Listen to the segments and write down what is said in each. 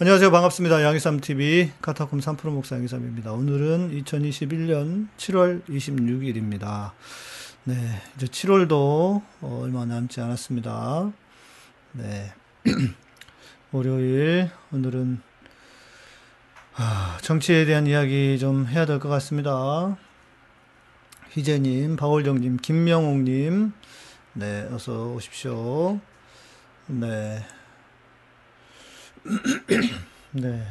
안녕하세요. 반갑습니다. 양희삼TV 카타콤 3프로 목사 양희삼입니다. 오늘은 2021년 7월 26일입니다. 네, 이제 7월도 얼마 남지 않았습니다. 네. 월요일, 오늘은, 아, 정치에 대한 이야기 좀 해야 될 것 같습니다. 희재님, 박월정님, 김명옥님, 네, 어서 오십시오. 네. 네.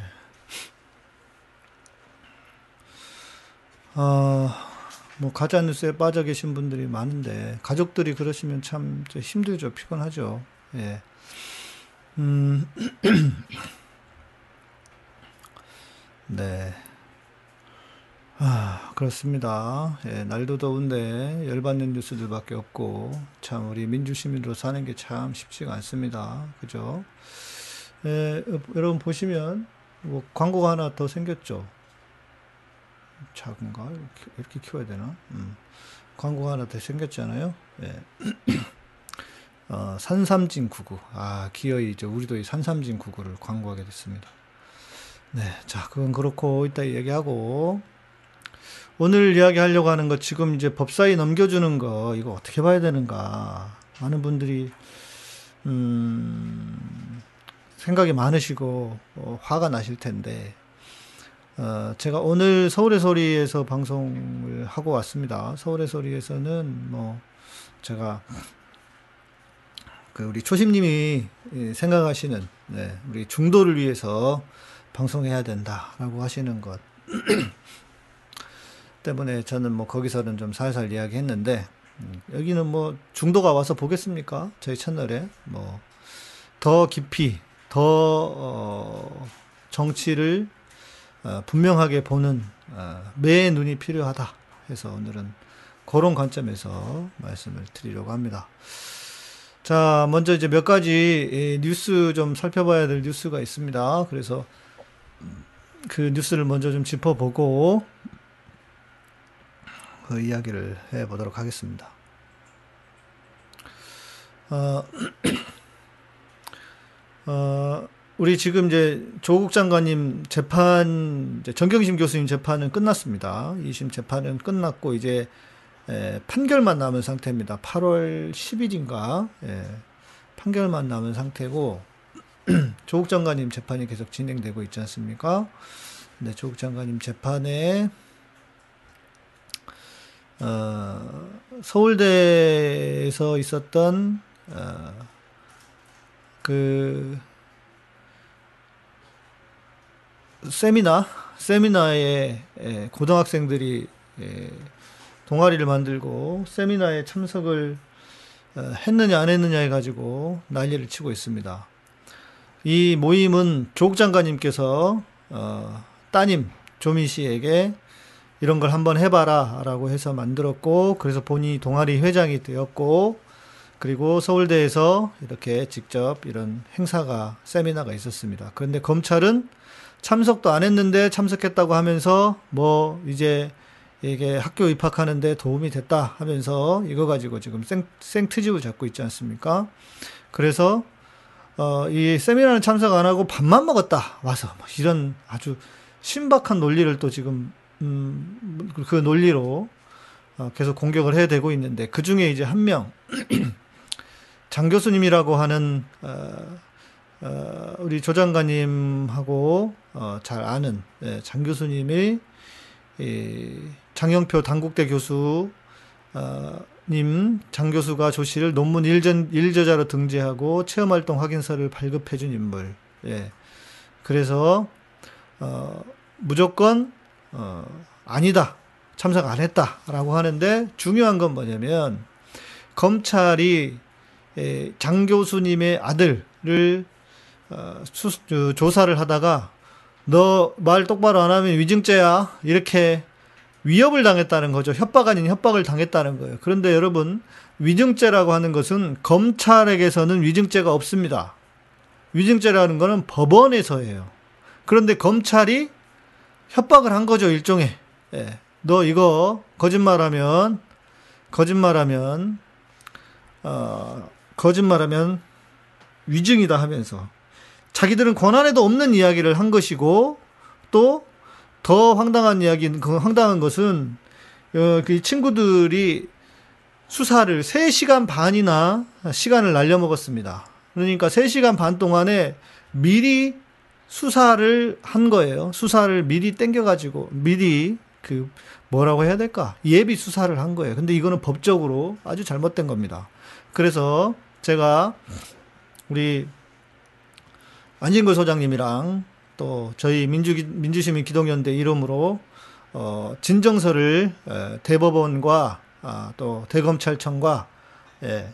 아, 뭐 가짜 뉴스에 빠져 계신 분들이 많은데 가족들이 그러시면 참 힘들죠, 피곤하죠. 예. 음. 네. 아, 그렇습니다. 예, 날도 더운데 열받는 뉴스들밖에 없고 참 우리 민주시민으로 사는 게 참 쉽지가 않습니다. 그죠? 예, 여러분 보시면 뭐 광고가 하나 더 생겼죠. 작은가? 이렇게, 이렇게 키워야 되나? 음. 광고가 하나 더 생겼잖아요. 예. 어, 산삼진 구구. 아, 기어이 이제 우리도 이 산삼진 구구를 광고하게 됐습니다. 네, 자, 그건 그렇고 이따 얘기하고 오늘 이야기하려고 하는 거 지금 이제 법사위 넘겨주는 거 이거 어떻게 봐야 되는가 많은 분들이 음, 생각이 많으시고 어, 화가 나실 텐데 어, 제가 오늘 서울의 소리에서 방송을 하고 왔습니다. 서울의 소리에서는 뭐 제가 그 우리 초심님이 생각하시는 네, 우리 중도를 위해서 방송해야 된다라고 하시는 것 때문에 저는 뭐 거기서는 좀 살살 이야기했는데 음, 여기는 뭐 중도가 와서 보겠습니까? 저희 채널에 뭐 더 깊이 더 어, 정치를 어, 분명하게 보는 어, 매의 눈이 필요하다 해서 오늘은 그런 관점에서 말씀을 드리려고 합니다. 자, 먼저 이제 몇 가지 뉴스 좀 살펴봐야 될 뉴스가 있습니다. 그래서 그 뉴스를 먼저 좀 짚어보고 그 이야기를 해보도록 하겠습니다. 어, 어, 우리 지금 이제 조국 장관님 재판, 정경심 교수님 재판은 끝났습니다. 2심 재판은 끝났고, 이제, 에, 판결만 남은 상태입니다. 8월 10일인가, 예, 판결만 남은 상태고, 조국 장관님 재판이 계속 진행되고 있지 않습니까? 네, 조국 장관님 재판에, 어, 서울대에서 있었던, 어, 그 세미나 세미나에 예, 고등학생들이 예, 동아리를 만들고 세미나에 참석을 어, 했느냐 안 했느냐 해가지고 난리를 치고 있습니다. 이 모임은 조국 장관님께서 어, 따님 조민 씨에게 이런 걸 한번 해봐라 라고 해서 만들었고 그래서 본인이 동아리 회장이 되었고 그리고 서울대에서 이렇게 직접 이런 행사가, 세미나가 있었습니다. 그런데 검찰은 참석도 안 했는데 참석했다고 하면서 뭐 이제 이게 학교 입학하는데 도움이 됐다 하면서 이거 가지고 지금 생, 생트집을 잡고 있지 않습니까? 그래서 어, 이 세미나는 참석 안 하고 밥만 먹었다 와서 뭐 이런 아주 신박한 논리를 또 지금 음, 그 논리로 어, 계속 공격을 해야 되고 있는데 그 중에 이제 한명 장 교수님이라고 하는 어, 어, 우리 조 장관님하고 어, 잘 아는 예, 장 교수님이 이, 장영표 당국대 교수 어, 님, 장 교수가 조 씨를 논문 일전, 일저자로 등재하고 체험활동 확인서를 발급해준 인물. 예. 그래서, 어, 무조건, 어, 아니다. 참석 안 했다. 라고 하는데 중요한 건 뭐냐면, 검찰이 장 교수님의 아들을 어, 수, 조사를 하다가 너 말 똑바로 안 하면 위증죄야 이렇게 위협을 당했다는 거죠. 협박 아닌 협박을 당했다는 거예요. 그런데 여러분 위증죄라고 하는 것은 검찰에게서는 위증죄가 없습니다. 위증죄라는 것은 법원에서예요. 그런데 검찰이 협박을 한 거죠 일종의. 예. 너 이거 거짓말하면 거짓말하면 어, 거짓말하면 위증이다 하면서 자기들은 권한에도 없는 이야기를 한 것이고 또 더 황당한 이야기, 그 황당한 것은 어, 그 친구들이 수사를 3시간 반이나 시간을 날려먹었습니다. 그러니까 3시간 반 동안에 미리 수사를 한 거예요. 수사를 미리 땡겨가지고, 미리 그, 뭐라고 해야 될까? 예비 수사를 한 거예요. 근데 이거는 법적으로 아주 잘못된 겁니다. 그래서 제가 우리 안진걸 소장님이랑 또 저희 민주, 민주시민 기동연대 이름으로 어, 진정서를 에, 대법원과 아, 또 대검찰청과 예,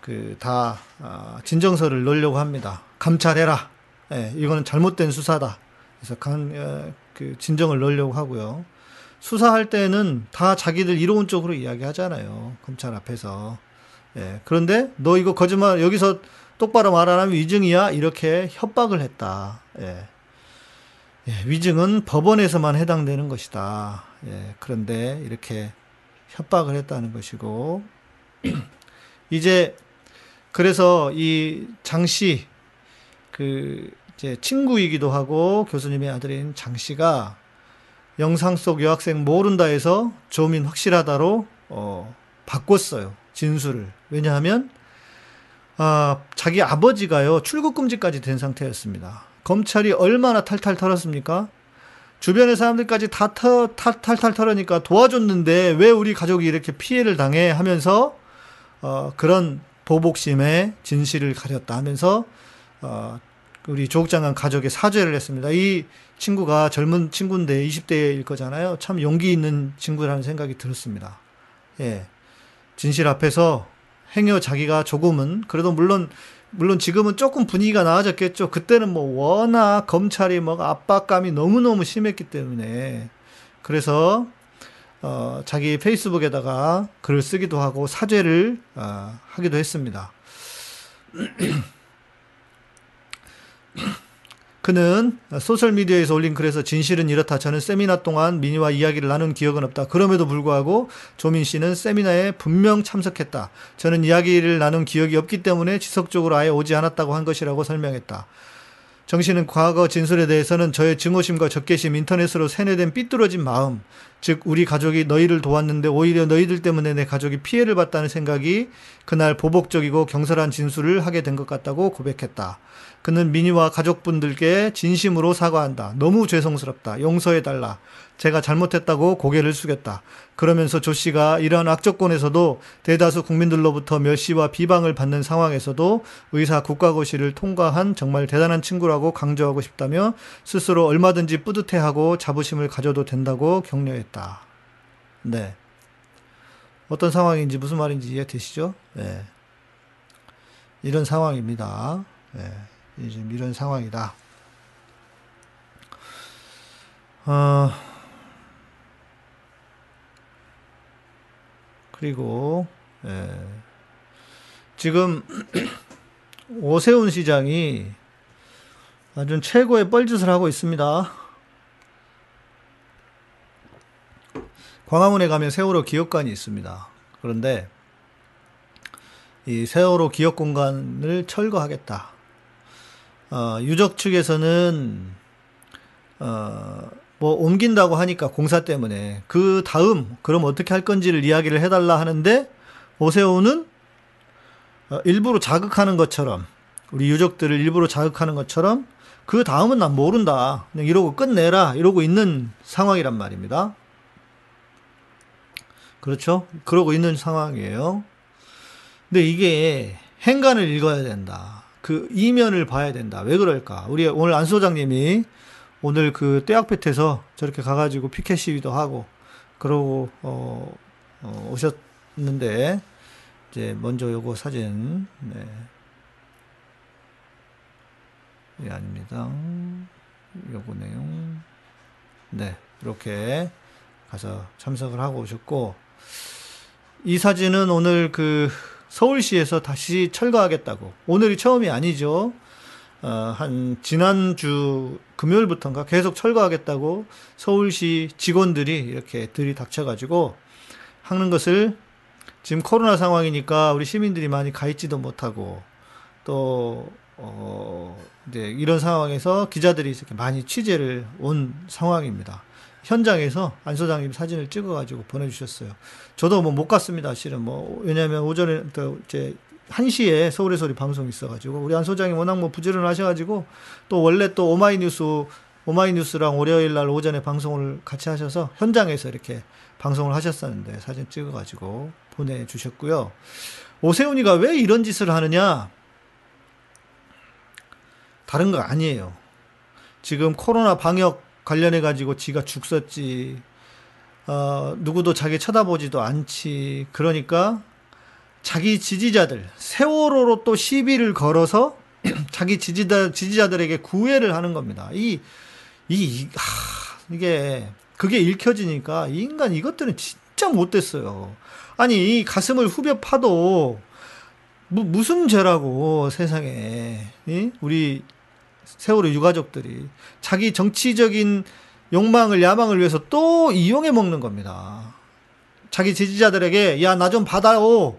그다 아, 진정서를 넣으려고 합니다. 감찰해라. 예, 이거는 잘못된 수사다. 그래서 간, 예, 그 진정을 넣으려고 하고요. 수사할 때는 다 자기들 이로운 쪽으로 이야기하잖아요. 검찰 앞에서. 예, 그런데 너 이거 거짓말 여기서 똑바로 말 안 하면 위증이야 이렇게 협박을 했다. 예. 예, 위증은 법원에서만 해당되는 것이다. 예, 그런데 이렇게 협박을 했다는 것이고 이제 그래서 이 장씨 그 이제 친구이기도 하고 교수님의 아들인 장 씨가 영상 속 여학생 모른다 해서 조민 확실하다로 어 바꿨어요. 진술을. 왜냐하면 아, 자기 아버지가요. 출국 금지까지 된 상태였습니다. 검찰이 얼마나 탈탈 털었습니까? 주변의 사람들까지 다 터, 탈, 탈탈 털으니까 도와줬는데 왜 우리 가족이 이렇게 피해를 당해 하면서 어, 그런 보복심에 진실을 가렸다 하면서 어, 우리 조국 장관 가족에 사죄를 했습니다. 이 친구가 젊은 친구인데 20대일 거잖아요. 참 용기 있는 친구라는 생각이 들었습니다. 예. 진실 앞에서 행여 자기가 조금은 그래도 물론 물론 지금은 조금 분위기가 나아졌겠죠. 그때는 뭐 워낙 검찰이 뭐 압박감이 너무너무 심했기 때문에 그래서 어, 자기 페이스북에다가 글을 쓰기도 하고 사죄를 어, 하기도 했습니다. 그는 소셜미디어에서 올린 글에서 진실은 이렇다. 저는 세미나 동안 미니와 이야기를 나눈 기억은 없다. 그럼에도 불구하고 조민 씨는 세미나에 분명 참석했다. 저는 이야기를 나눈 기억이 없기 때문에 지속적으로 아예 오지 않았다고 한 것이라고 설명했다. 정 씨는 과거 진술에 대해서는 저의 증오심과 적개심, 인터넷으로 세뇌된 삐뚤어진 마음, 즉 우리 가족이 너희를 도왔는데 오히려 너희들 때문에 내 가족이 피해를 봤다는 생각이 그날 보복적이고 경솔한 진술을 하게 된 것 같다고 고백했다. 그는 미니와 가족분들께 진심으로 사과한다. 너무 죄송스럽다. 용서해달라. 제가 잘못했다고 고개를 숙였다. 그러면서 조 씨가 이러한 악조건에서도 대다수 국민들로부터 멸시와 비방을 받는 상황에서도 의사 국가고시를 통과한 정말 대단한 친구라고 강조하고 싶다며 스스로 얼마든지 뿌듯해하고 자부심을 가져도 된다고 격려했다. 네. 어떤 상황인지 무슨 말인지 이해되시죠? 네. 이런 상황입니다. 네. 지금 이런 상황이다. 어, 그리고 예, 지금 오세훈 시장이 아주 최고의 뻘짓을 하고 있습니다. 광화문에 가면 세월호 기업관이 있습니다. 그런데 이 세월호 기업 공간을 철거하겠다. 어, 유적 측에서는 어, 뭐 옮긴다고 하니까 공사 때문에 그 다음 그럼 어떻게 할 건지를 이야기를 해달라 하는데 오세훈은 어, 일부러 자극하는 것처럼 우리 유족들을 일부러 자극하는 것처럼 그 다음은 난 모른다 그냥 이러고 끝내라 이러고 있는 상황이란 말입니다. 그렇죠? 그러고 있는 상황이에요. 근데 이게 행간을 읽어야 된다. 그 이면을 봐야 된다. 왜 그럴까? 우리 오늘 안 소장님이 오늘 그 떼약볕에서 저렇게 가가지고 피켓 시위도 하고 그러고 어, 어, 오셨는데 이제 먼저 요거 사진 네. 예, 아닙니다. 요거 내용 네 이렇게 가서 참석을 하고 오셨고 이 사진은 오늘 그 서울시에서 다시 철거하겠다고. 오늘이 처음이 아니죠. 어, 한 지난주 금요일부터인가 계속 철거하겠다고 서울시 직원들이 이렇게 들이닥쳐가지고 하는 것을 지금 코로나 상황이니까 우리 시민들이 많이 가 있지도 못하고 또 어, 이제 이런 상황에서 기자들이 이렇게 많이 취재를 온 상황입니다. 현장에서 안 소장님 사진을 찍어가지고 보내주셨어요. 저도 뭐 못 갔습니다. 실은 뭐 왜냐하면 오전에 또 이제 1시에 서울의 소리 방송이 있어가지고 우리 안 소장이 워낙 뭐 부지런하셔가지고 또 원래 또 오마이뉴스 오마이뉴스랑 월요일 날 오전에 방송을 같이 하셔서 현장에서 이렇게 방송을 하셨었는데 사진 찍어가지고 보내주셨고요. 오세훈이가 왜 이런 짓을 하느냐? 다른 거 아니에요. 지금 코로나 방역 관련해 가지고 지가 죽 썼지. 어, 누구도 자기 쳐다보지도 않지. 그러니까 자기 지지자들 세월호로 또 시비를 걸어서 자기 지지자 지지자들에게 구애를 하는 겁니다. 이 이, 하, 이게, 그게 읽혀지니까 이 인간 이것들은 진짜 못됐어요. 아니, 가슴을 후벼 파도, 무, 무슨 죄라고, 세상에. 이? 우리 세월호 유가족들이 자기 정치적인 욕망을, 야망을 위해서 또 이용해 먹는 겁니다. 자기 지지자들에게, 야, 나 좀 받아요.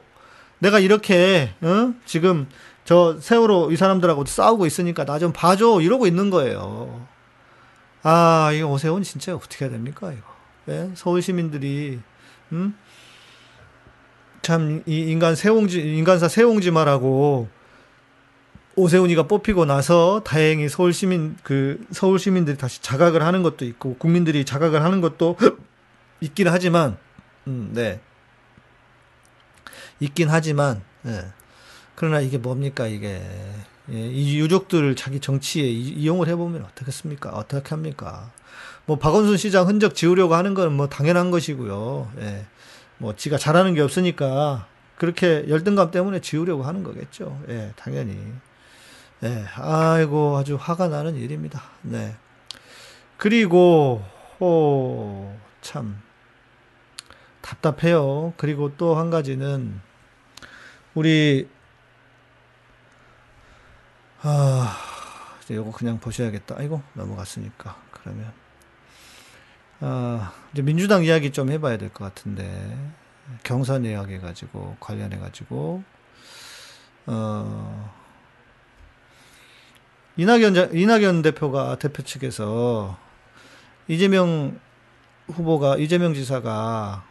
내가 이렇게, 어? 지금 저 세월호 이 사람들하고 싸우고 있으니까 나 좀 봐줘. 이러고 있는 거예요. 아, 이거 오세훈 진짜 어떻게 해야 됩니까, 이거. 예? 서울 시민들이, 음? 참, 이 인간 세옹지, 인간사 세옹지마라고 오세훈이가 뽑히고 나서 다행히 서울 시민, 그, 서울 시민들이 다시 자각을 하는 것도 있고, 국민들이 자각을 하는 것도 있긴 하지만, 음, 네. 있긴 하지만, 예. 그러나 이게 뭡니까, 이게. 예, 이 유족들을 자기 정치에 이 용을 해보면 어떻겠습니까? 어떻게 합니까? 뭐 박원순 시장 흔적 지우려고 하는 건 뭐 당연한 것이고요. 예, 뭐 지가 잘하는 게 없으니까 그렇게 열등감 때문에 지우려고 하는 거겠죠. 예, 당연히. 예, 아이고 아주 화가 나는 일입니다. 네. 그리고 오, 참 답답해요. 그리고 또 한 가지는 우리 아, 이제 요거 그냥 보셔야겠다. 아이고, 넘어갔으니까. 그러면. 아, 이제 민주당 이야기 좀 해봐야 될 것 같은데. 경선 이야기 해가지고, 관련해 가지고, 어, 이낙연, 이낙연 대표가, 대표 측에서, 이재명 후보가, 이재명 지사가,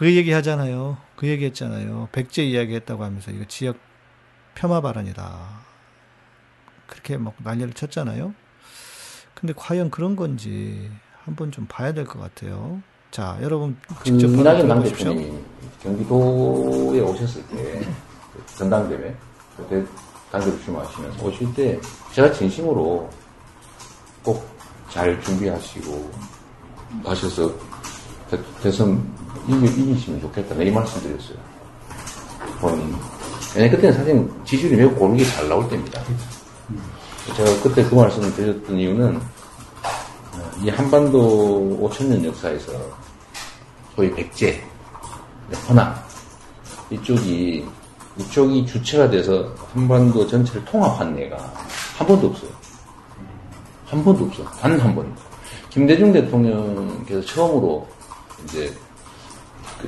그 얘기 하잖아요. 그 얘기 했잖아요. 백제 이야기 했다고 하면서, 이거 지역 폄하 발언이다. 그렇게 막 난리를 쳤잖아요. 근데 과연 그런 건지 한번 좀 봐야 될 것 같아요. 자, 여러분 직접 그 이낙연 당대표님 경기도에 오셨을 때그 전당대회 그때 당대표 출마하시면서 오실 때 제가 진심으로 꼭 잘 준비하시고 가셔서 대선 이기, 이기시면 좋겠다. 네, 이 말씀 드렸어요. 본인 왜냐면 그때는 사실 지지율이 매우 고르게 잘 나올 때입니다. 제가 그때 그 말씀을 드렸던 이유는 어, 이 한반도 5천년 역사에서 소위 백제, 허나 이쪽이 이쪽이 주체가 돼서 한반도 전체를 통합한 예가 한 번도 없어요. 한 번도 없어. 단 한 번도. 김대중 대통령께서 처음으로 이제 그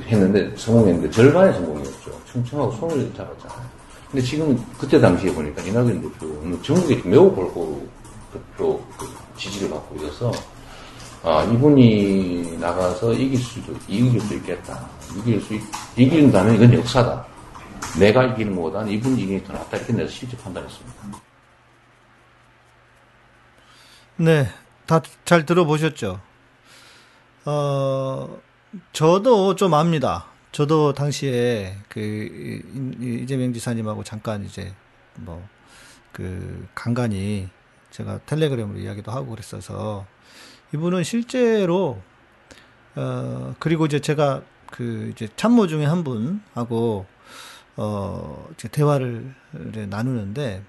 했는데 성공했는데 절반의 성공이었죠. 충청하고 손을 잡았잖아요. 근데 지금 그때 당시에 보니까 이낙연 대표는 전국에 매우 골고루 또그 지지를 받고 있어서 아 이분이 나가서 이길 수도 이길 수 있겠다. 이길 수 있, 이긴다면 이건 역사다. 내가 이기는 것보다는 이분이 이기는 게더 낫다 이렇게 내가 실제 판단했습니다. 네, 다 잘 들어보셨죠? 어. 저도 좀 압니다. 저도 당시에 그 이재명 지사님하고 잠깐 이제 뭐 그 간간히 제가 텔레그램으로 이야기도 하고 그랬어서 이분은 실제로 어 그리고 이제 제가 그 이제 참모 중에 한 분하고 어 이제 대화를 나누는데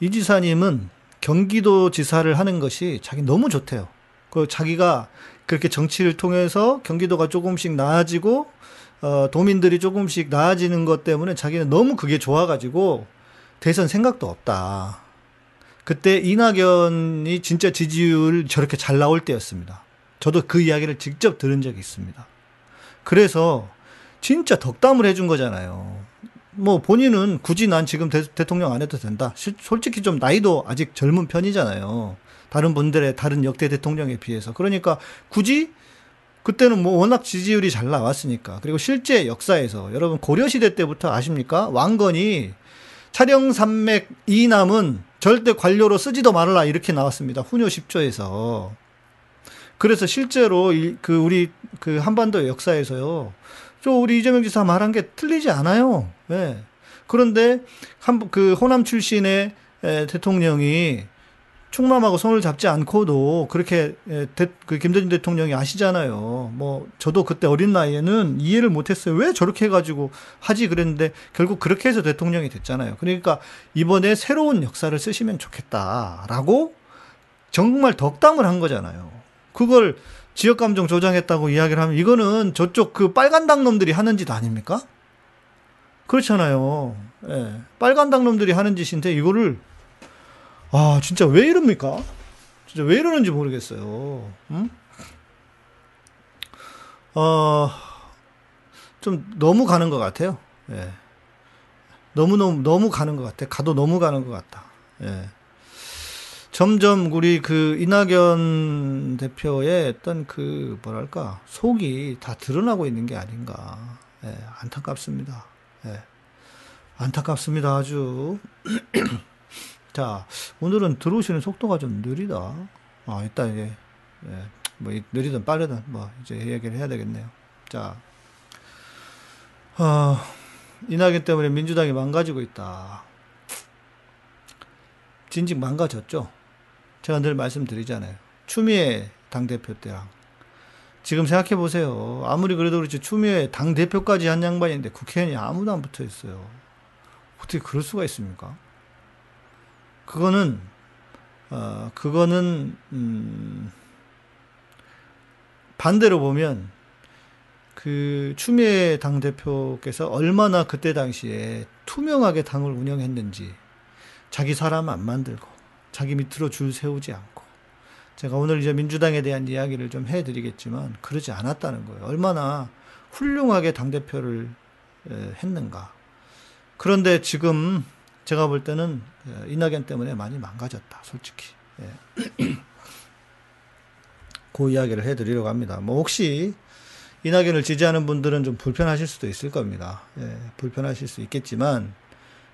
이 지사님은 경기도 지사를 하는 것이 자기 너무 좋대요. 그 자기가 그렇게 정치를 통해서 경기도가 조금씩 나아지고 어, 도민들이 조금씩 나아지는 것 때문에 자기는 너무 그게 좋아가지고 대선 생각도 없다. 그때 이낙연이 진짜 지지율 저렇게 잘 나올 때였습니다. 저도 그 이야기를 직접 들은 적이 있습니다. 그래서 진짜 덕담을 해준 거잖아요. 뭐 본인은 굳이 난 지금 대, 통령안 해도 된다. 실- 솔직히 좀 나이도 아직 젊은 편이잖아요. 다른 분들의 다른 역대 대통령에 비해서. 그러니까 굳이 그때는 뭐 워낙 지지율이 잘 나왔으니까. 그리고 실제 역사에서 여러분 고려시대 때부터 아십니까? 왕건이 차령 산맥 이남은 절대 관료로 쓰지도 말라 이렇게 나왔습니다. 훈요 10조에서. 그래서 실제로 이, 그 우리 그 한반도 역사에서요. 저 우리 이재명 지사 말한 게 틀리지 않아요. 예. 그런데 한 그 호남 출신의 에, 대통령이 충남하고 손을 잡지 않고도 그렇게 에, 대, 그 김대중 대통령이 아시잖아요. 뭐 저도 그때 어린 나이에는 이해를 못했어요. 왜 저렇게 해가지고 하지 그랬는데 결국 그렇게 해서 대통령이 됐잖아요. 그러니까 이번에 새로운 역사를 쓰시면 좋겠다라고 정말 덕담을 한 거잖아요. 그걸 지역 감정 조장했다고 이야기를 하면 이거는 저쪽 그 빨간 당 놈들이 하는 짓 아닙니까? 그렇잖아요. 예. 빨간 당 놈들이 하는 짓인데 이거를 아 진짜 왜 이럽니까? 진짜 왜 이러는지 모르겠어요. 음? 어, 좀 너무 가는 것 같아요. 예. 너무 너무 너무 가는 것 같아. 가도 너무 가는 것 같다. 예. 점점 우리 그 이낙연 대표의 어떤 그 뭐랄까 속이 다 드러나고 있는 게 아닌가. 예, 안타깝습니다. 예. 안타깝습니다. 아주. 자, 오늘은 들어오시는 속도가 좀 느리다. 아, 이따 이제, 예, 뭐, 이- 느리든 빠르든, 뭐, 이제 얘기를 해야 되겠네요. 자, 어, 이낙연 때문에 민주당이 망가지고 있다. 진즉 망가졌죠. 제가 늘 말씀드리잖아요. 추미애 당대표 때랑. 지금 생각해 보세요. 아무리 그래도 그렇지 추미애 당대표까지 한 양반인데 국회의원이 아무도 안 붙어 있어요. 어떻게 그럴 수가 있습니까? 그거는 어 그거는 음 반대로 보면 그 추미애 당 대표께서 얼마나 그때 당시에 투명하게 당을 운영했는지 자기 사람 안 만들고 자기 밑으로 줄 세우지 않고 제가 오늘 이제 민주당에 대한 이야기를 좀 해드리겠지만 그러지 않았다는 거예요. 얼마나 훌륭하게 당 대표를 했는가. 그런데 지금 제가 볼 때는 예, 이낙연 때문에 많이 망가졌다, 솔직히. 예. 그 이야기를 해드리려고 합니다. 뭐 혹시 이낙연을 지지하는 분들은 좀 불편하실 수도 있을 겁니다. 예, 불편하실 수 있겠지만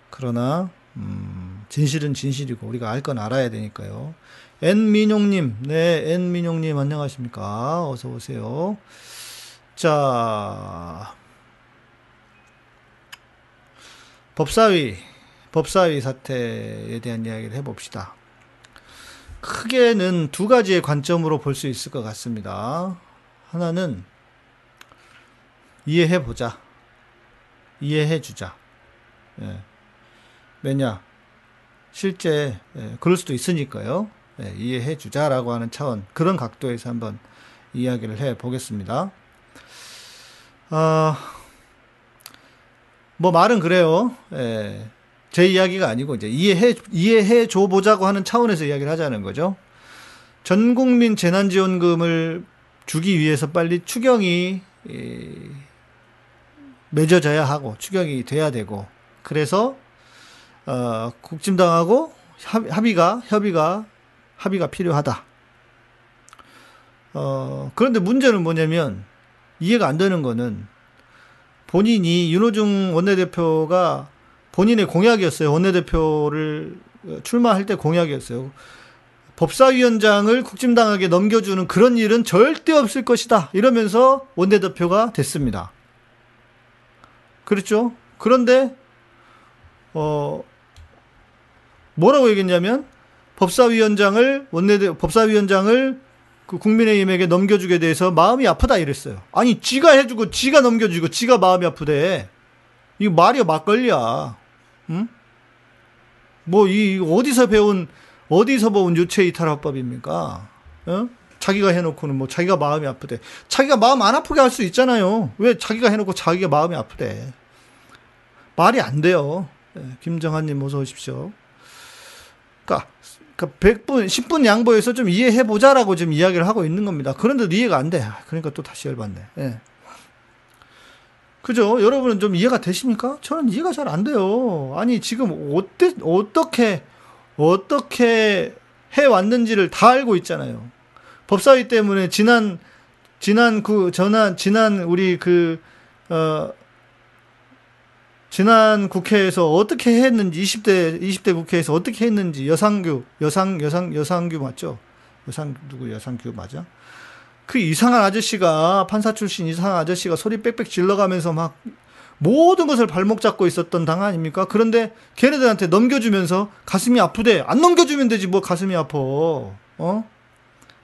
그러나 음, 진실은 진실이고 우리가 알 건 알아야 되니까요. N민용님, 네, N민용님 안녕하십니까? 어서 오세요. 자, 법사위, 법사위 사태에 대한 이야기를 해봅시다. 크게는 두 가지의 관점으로 볼 수 있을 것 같습니다. 하나는 이해해보자. 이해해주자. 예. 왜냐? 실제, 예, 그럴 수도 있으니까요. 예, 이해해주자라고 하는 차원, 그런 각도에서 한번 이야기를 해 보겠습니다. 아, 뭐 말은 그래요. 예, 제 이야기가 아니고 이제 이해해 이해해 줘 보자고 하는 차원에서 이야기를 하자는 거죠. 전 국민 재난지원금을 주기 위해서 빨리 추경이 이, 맺어져야 하고 추경이 돼야 되고 그래서 어, 국진당하고 합, 합의가 협의가 합의가 필요하다. 어, 그런데 문제는 뭐냐면 이해가 안 되는 거는 본인이 윤호중 원내대표가 본인의 공약이었어요. 원내대표를 출마할 때 공약이었어요. 법사위원장을 국진당에게 넘겨주는 그런 일은 절대 없을 것이다. 이러면서 원내대표가 됐습니다. 그렇죠? 그런데, 어, 뭐라고 얘기했냐면, 법사위원장을, 원내대, 법사위원장을 그 국민의힘에게 넘겨주게 돼서 마음이 아프다 이랬어요. 아니, 지가 해주고, 지가 넘겨주고, 지가 마음이 아프대. 이거 말이야, 막걸리야. 응? 뭐, 이, 어디서 배운, 어디서 배운 유체 이탈 화법입니까? 어? 자기가 해놓고는 뭐 자기가 마음이 아프대. 자기가 마음 안 아프게 할 수 있잖아요. 왜 자기가 해놓고 자기가 마음이 아프대. 말이 안 돼요. 예, 김정한님 어서 오십시오. 그니까, 그 100분, 10분 양보해서 좀 이해해보자라고 지금 이야기를 하고 있는 겁니다. 그런데도 이해가 안 돼. 그러니까 또 다시 열받네. 예. 그죠? 여러분은 좀 이해가 되십니까? 저는 이해가 잘 안 돼요. 아니, 지금 어때, 어떻게, 어떻게 해 왔는지를 다 알고 있잖아요. 법사위 때문에 지난, 지난 그, 전한, 지난 우리 그, 어, 지난 국회에서 어떻게 했는지, 20대, 20대 국회에서 어떻게 했는지, 여상규, 여상, 여상, 여상규 맞죠? 여상, 누구 여상규 맞아? 그 이상한 아저씨가 판사 출신 이상한 아저씨가 소리 빽빽 질러가면서 막 모든 것을 발목 잡고 있었던 당 아닙니까? 그런데 걔네들한테 넘겨주면서 가슴이 아프대. 안 넘겨주면 되지 뭐 가슴이 아파. 어?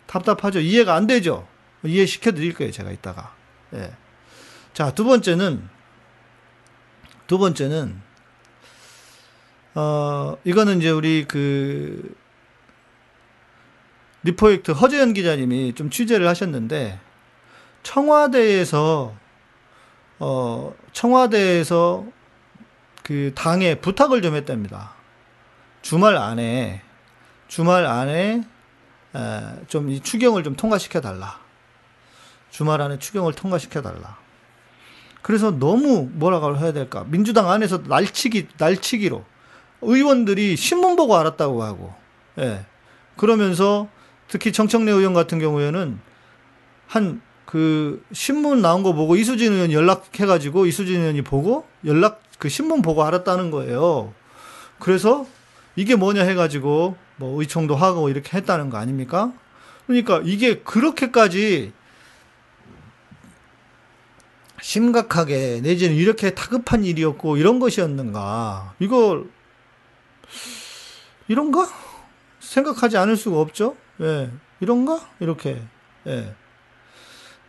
답답하죠. 이해가 안 되죠. 이해시켜 드릴 거예요. 제가 이따가. 예. 자, 두 번째는 두 번째는 어, 이거는 이제 우리 그 리포액트 허재현 기자님이 좀 취재를 하셨는데 청와대에서 어 청와대에서 그 당에 부탁을 좀 했답니다. 주말 안에 주말 안에 좀 이 추경을 좀 통과시켜 달라. 주말 안에 추경을 통과시켜 달라. 그래서 너무 뭐라고 해야 될까? 민주당 안에서 날치기 날치기로 의원들이 신문 보고 알았다고 하고, 예. 그러면서 특히 정청래 의원 같은 경우에는 한 그 신문 나온 거 보고 이수진 의원 연락해가지고 이수진 의원이 보고 연락 그 신문 보고 알았다는 거예요. 그래서 이게 뭐냐 해가지고 뭐 의총도 하고 이렇게 했다는 거 아닙니까? 그러니까 이게 그렇게까지 심각하게 내지는 이렇게 다급한 일이었고 이런 것이었는가? 이걸 이런가? 생각하지 않을 수가 없죠. 예. 이런가? 이렇게. 예.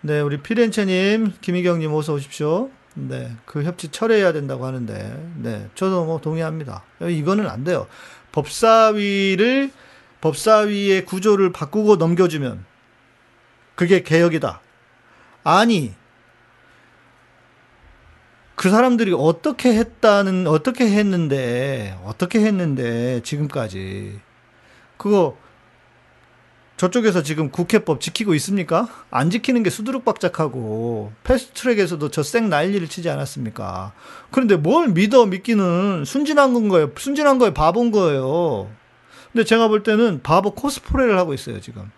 네, 우리 피렌체님, 김희경님 어서 오십시오. 네, 그 협치 철회해야 된다고 하는데, 네, 저도 뭐 동의합니다. 이거는 안 돼요. 법사위를, 법사위의 구조를 바꾸고 넘겨주면, 그게 개혁이다. 아니, 그 사람들이 어떻게 했다는, 어떻게 했는데, 어떻게 했는데, 지금까지. 그거, 저쪽에서 지금 국회법 지키고 있습니까? 안 지키는 게 수두룩박작하고 패스트트랙에서도 저 쌩 난리를 치지 않았습니까? 그런데 뭘 믿어 믿기는 순진한 건 거예요. 순진한 거에 바본 거예요. 근데 제가 볼 때는 바보 코스프레를 하고 있어요 지금.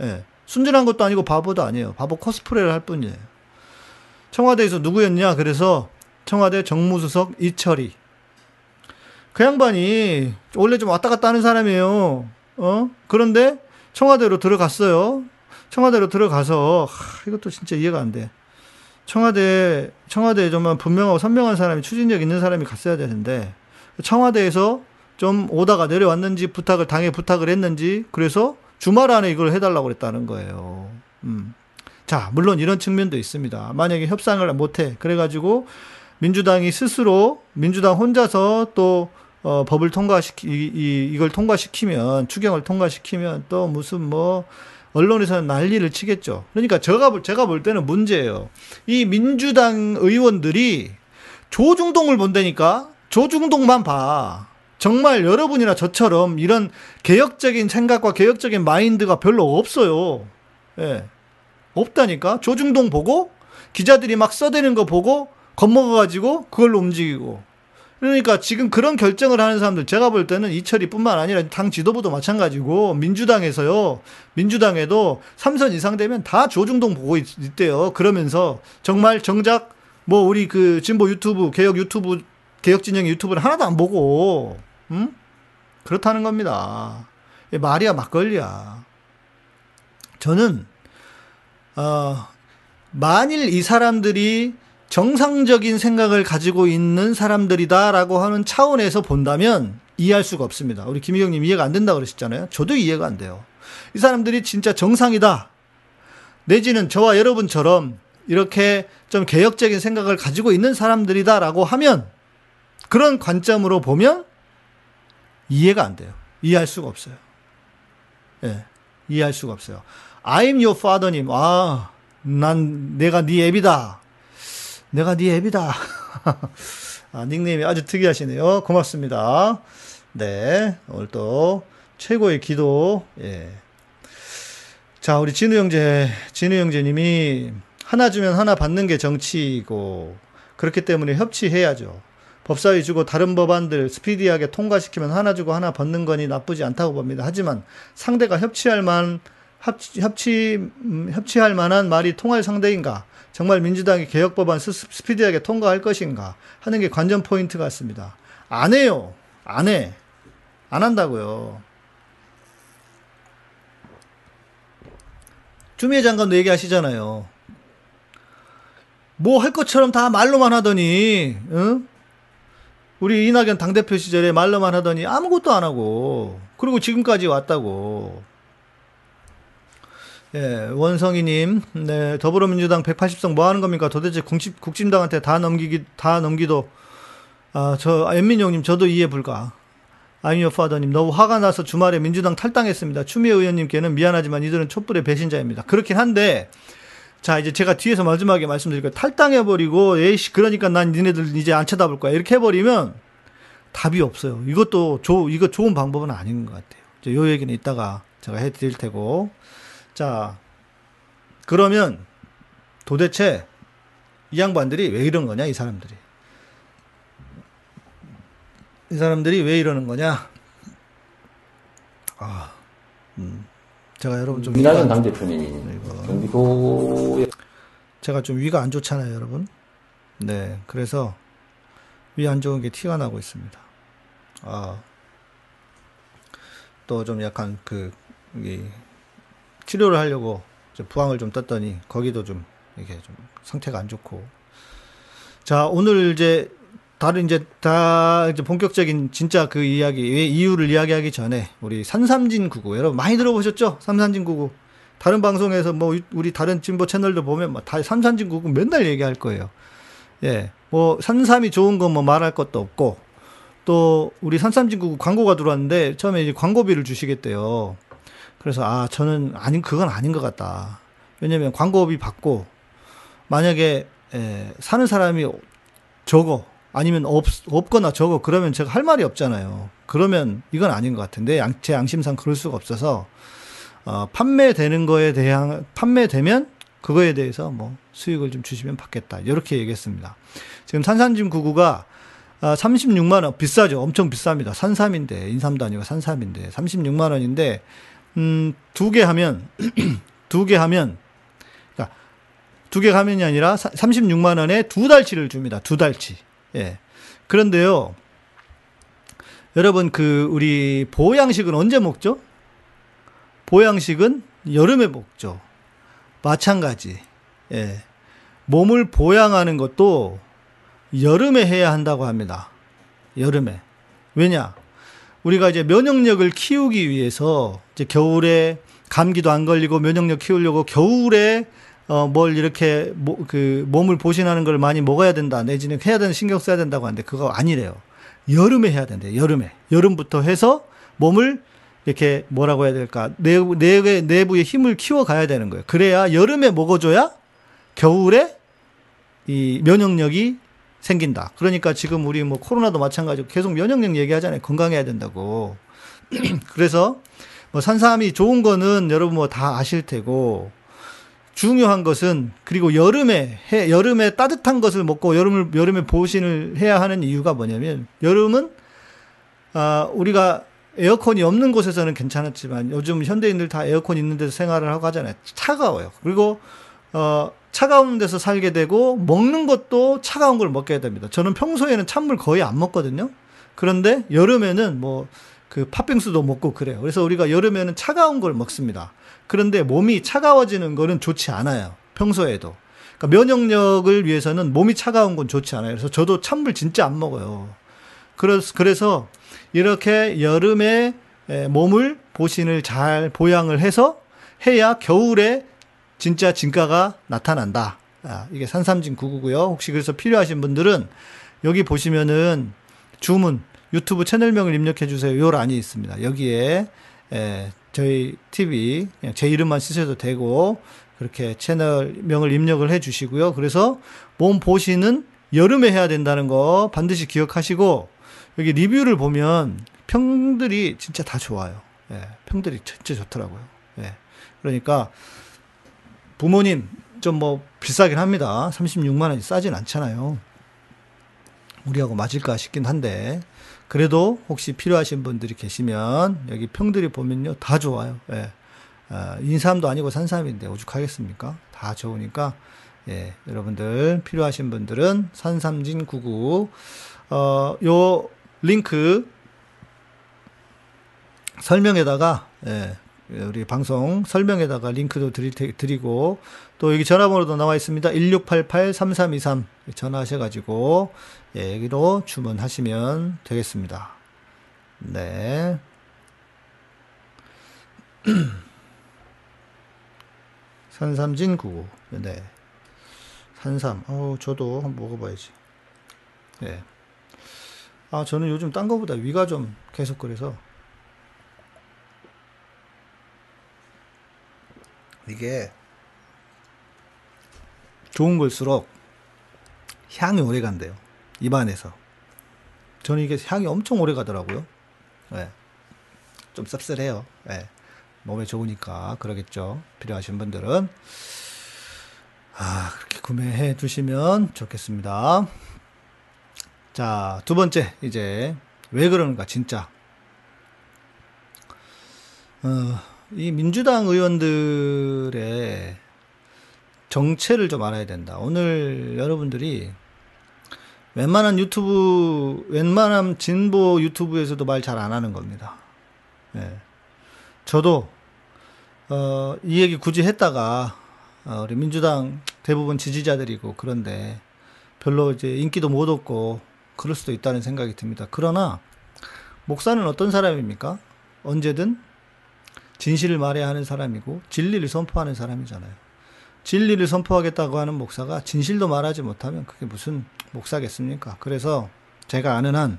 예, 순진한 것도 아니고 바보도 아니에요. 바보 코스프레를 할 뿐이에요. 청와대에서 누구였냐? 그래서 청와대 정무수석 이철이. 그 양반이 원래 좀 왔다 갔다 하는 사람이에요. 어? 그런데 청와대로 들어갔어요. 청와대로 들어가서 하, 이것도 진짜 이해가 안 돼. 청와대 청와대에 정말 분명하고 선명한 사람이 추진력 있는 사람이 갔어야 되는데 청와대에서 좀 오다가 내려왔는지 부탁을 당에 부탁을 했는지 그래서 주말 안에 이걸 해달라고 그랬다는 거예요. 음. 자 물론 이런 측면도 있습니다. 만약에 협상을 못해 그래가지고 민주당이 스스로 민주당 혼자서 또 어, 법을 통과시키, 이, 이, 이걸 통과시키면, 추경을 통과시키면 또 무슨 뭐, 언론에서는 난리를 치겠죠. 그러니까 제가, 제가 볼 때는 문제예요. 이 민주당 의원들이 조중동을 본다니까? 조중동만 봐. 정말 여러분이나 저처럼 이런 개혁적인 생각과 개혁적인 마인드가 별로 없어요. 예. 없다니까? 조중동 보고, 기자들이 막 써대는 거 보고, 겁먹어가지고, 그걸로 움직이고. 그러니까 지금 그런 결정을 하는 사람들 제가 볼 때는 이철이뿐만 아니라 당 지도부도 마찬가지고 민주당에서요 민주당에도 3선 이상 되면 다 조중동 보고 있, 대요. 그러면서 정말 정작 뭐 우리 그 진보 유튜브 개혁 유튜브 개혁 진영 유튜브를 하나도 안 보고 음? 그렇다는 겁니다. 말이야 막걸리야. 저는 어 만일 이 사람들이 정상적인 생각을 가지고 있는 사람들이다라고 하는 차원에서 본다면 이해할 수가 없습니다. 우리 김희경님 이해가 안 된다 그러셨잖아요. 저도 이해가 안 돼요. 이 사람들이 진짜 정상이다. 내지는 저와 여러분처럼 이렇게 좀 개혁적인 생각을 가지고 있는 사람들이다라고 하면 그런 관점으로 보면 이해가 안 돼요. 이해할 수가 없어요. 예. 네, 이해할 수가 없어요. I'm your father님. 아, 난 내가 네 애비다. 내가 네 앱이다. 아, 닉네임이 아주 특이하시네요. 고맙습니다. 네. 오늘 또 최고의 기도. 예. 자, 우리 진우 형제, 진우 형제님이 하나 주면 하나 받는 게 정치이고, 그렇기 때문에 협치해야죠. 법사위 주고 다른 법안들 스피디하게 통과시키면 하나 주고 하나 받는 거니 나쁘지 않다고 봅니다. 하지만 상대가 협치할 만 협치, 협치 음, 협치할 만한 말이 통할 상대인가? 정말 민주당이 개혁 법안 스- 스피디하게 통과할 것인가? 하는 게 관전 포인트 같습니다. 안 해요. 안 해. 안 한다고요. 추미애 장관도 얘기하시잖아요. 뭐 할 것처럼 다 말로만 하더니, 응? 우리 이낙연 당대표 시절에 말로만 하더니 아무것도 안 하고, 그리고 지금까지 왔다고. 예, 원성이님, 네, 더불어민주당 180석 뭐 하는 겁니까? 도대체 국집, 국진당한테 다 넘기기, 다 넘기도, 아, 저, 연민용님, 저도 이해 불가. 아이미어 파더님, 너무 화가 나서 주말에 민주당 탈당했습니다. 추미애 의원님께는 미안하지만 이들은 촛불의 배신자입니다. 그렇긴 한데, 자, 이제 제가 뒤에서 마지막에 말씀드릴게요. 탈당해버리고, 에이씨, 그러니까 난 니네들 이제 안 쳐다볼 거야. 이렇게 해버리면 답이 없어요. 이것도 조, 이거 좋은 방법은 아닌 것 같아요. 요 얘기는 이따가 제가 해드릴 테고. 자, 그러면 도대체 이 양반들이 왜 이런 거냐, 이 사람들이. 이 사람들이 왜 이러는 거냐? 아, 음, 제가 여러분 좀 위가 이낙연 안, 당대표님이 경기도에 제가 좀 위가 안 좋잖아요, 여러분. 네, 그래서 위 안 좋은 게 티가 나고 있습니다. 아, 또 좀 약간 그, 이, 치료를 하려고 부항을 좀 떴더니 거기도 좀 이게 좀 상태가 안 좋고. 자, 오늘 이제 다른 이제 다 이제 본격적인 진짜 그 이야기, 왜 이유를 이야기하기 전에 우리 산삼진 구구 여러분 많이 들어보셨죠? 삼삼진 구구. 다른 방송에서 뭐 우리 다른 진보 채널도 보면 뭐다 삼삼진 구구 맨날 얘기할 거예요. 예. 뭐 산삼이 좋은 건 뭐 말할 것도 없고 또 우리 산삼진 구구 광고가 들어왔는데 처음에 이제 광고비를 주시겠대요. 그래서 아 저는 아닌 그건 아닌 것 같다. 왜냐면 광고비 받고 만약에 에, 사는 사람이 적어 아니면 없 없거나 적어 그러면 제가 할 말이 없잖아요. 그러면 이건 아닌 것 같은데 양, 제 양심상 그럴 수가 없어서 어, 판매되는 거에 대한 판매되면 그거에 대해서 뭐 수익을 좀 주시면 받겠다 이렇게 얘기했습니다. 지금 산삼진 구구가 아, 36만 원 비싸죠. 엄청 비쌉니다. 산삼인데 인삼도 아니고 산삼인데 36만 원인데 음, 두 개 하면 두 개 하면 그러니까 두개 가면이 아니라 36만 원에 두 달치를 줍니다. 두 달치. 예. 그런데요. 여러분 그 우리 보양식은 언제 먹죠? 보양식은 여름에 먹죠. 마찬가지. 예. 몸을 보양하는 것도 여름에 해야 한다고 합니다. 여름에. 왜냐? 우리가 이제 면역력을 키우기 위해서 이제 겨울에 감기도 안 걸리고 면역력 키우려고 겨울에 어, 뭘 이렇게 모, 그 몸을 보신하는 걸 많이 먹어야 된다. 내지는 해야 되는 신경 써야 된다고 하는데 그거 아니래요. 여름에 해야 된대요. 여름에. 여름부터 해서 몸을 이렇게 뭐라고 해야 될까? 내부, 내, 내부의 힘을 키워 가야 되는 거예요. 그래야 여름에 먹어줘야 겨울에 이 면역력이 생긴다. 그러니까 지금 우리 뭐 코로나도 마찬가지고 계속 면역력 얘기하잖아요. 건강해야 된다고. 그래서 뭐 산삼이 좋은 거는 여러분 뭐 다 아실 테고 중요한 것은 그리고 여름에 해 여름에 따뜻한 것을 먹고 여름을 여름에 보신을 해야 하는 이유가 뭐냐면 여름은 아 우리가 에어컨이 없는 곳에서는 괜찮았지만 요즘 현대인들 다 에어컨 있는 데서 생활을 하고 하잖아요. 차가워요. 그리고 어 차가운 데서 살게 되고 먹는 것도 차가운 걸 먹게 됩니다. 저는 평소에는 찬물 거의 안 먹거든요. 그런데 여름에는 뭐 그 팥빙수도 먹고 그래요. 그래서 우리가 여름에는 차가운 걸 먹습니다. 그런데 몸이 차가워지는 거는 좋지 않아요. 평소에도. 그러니까 면역력을 위해서는 몸이 차가운 건 좋지 않아요. 그래서 저도 찬물 진짜 안 먹어요. 그래서, 그래서 이렇게 여름에 몸을 보신을 잘 보양을 해서 해야 겨울에 진짜 진가가 나타난다. 아, 이게 산삼진 9구고요. 혹시 그래서 필요하신 분들은 여기 보시면은 주문 유튜브 채널명을 입력해 주세요. 요 란이 있습니다. 여기에 에, 저희 TV 제 이름만 쓰셔도 되고 그렇게 채널명을 입력을 해 주시고요. 그래서 몸 보시는 여름에 해야 된다는 거 반드시 기억하시고 여기 리뷰를 보면 평들이 진짜 다 좋아요. 예, 평들이 진짜 좋더라고요. 예, 그러니까 부모님 좀 뭐 비싸긴 합니다. 36만 원이 싸진 않잖아요. 우리하고 맞을까 싶긴 한데 그래도 혹시 필요하신 분들이 계시면 여기 평들이 보면요 다 좋아요. 예. 아, 인삼도 아니고 산삼인데 오죽하겠습니까? 다 좋으니까 예, 여러분들 필요하신 분들은 산삼진 99 어, 요 링크 설명에다가 예, 우리 방송 설명에다가 링크도 드리, 드리고 또 여기 전화번호도 나와 있습니다. 1688-3323 전화하셔가지고 예, 여기로 주문하시면 되겠습니다. 네. 산삼진 99. 네. 산삼. 어, 저도 한번 먹어봐야지. 네. 아, 저는 요즘 딴 거보다 위가 좀 계속 그래서 이게 좋은 걸수록 향이 오래 간대요. 입안에서. 저는 이게 향이 엄청 오래 가더라고요. 네. 좀 씁쓸해요. 네. 몸에 좋으니까 그러겠죠. 필요하신 분들은 아, 그렇게 구매해 두시면 좋겠습니다. 자, 두 번째 이제 왜 그러는가 진짜. 어, 이 민주당 의원들의 정체를 좀 알아야 된다. 오늘 여러분들이 웬만한 유튜브, 웬만한 진보 유튜브에서도 말 잘 안 하는 겁니다. 예. 저도, 어, 이 얘기 굳이 했다가, 어, 우리 민주당 대부분 지지자들이고, 그런데 별로 이제 인기도 못 얻고, 그럴 수도 있다는 생각이 듭니다. 그러나, 목사는 어떤 사람입니까? 언제든 진실을 말해야 하는 사람이고 진리를 선포하는 사람이잖아요. 진리를 선포하겠다고 하는 목사가 진실도 말하지 못하면 그게 무슨 목사겠습니까? 그래서 제가 아는 한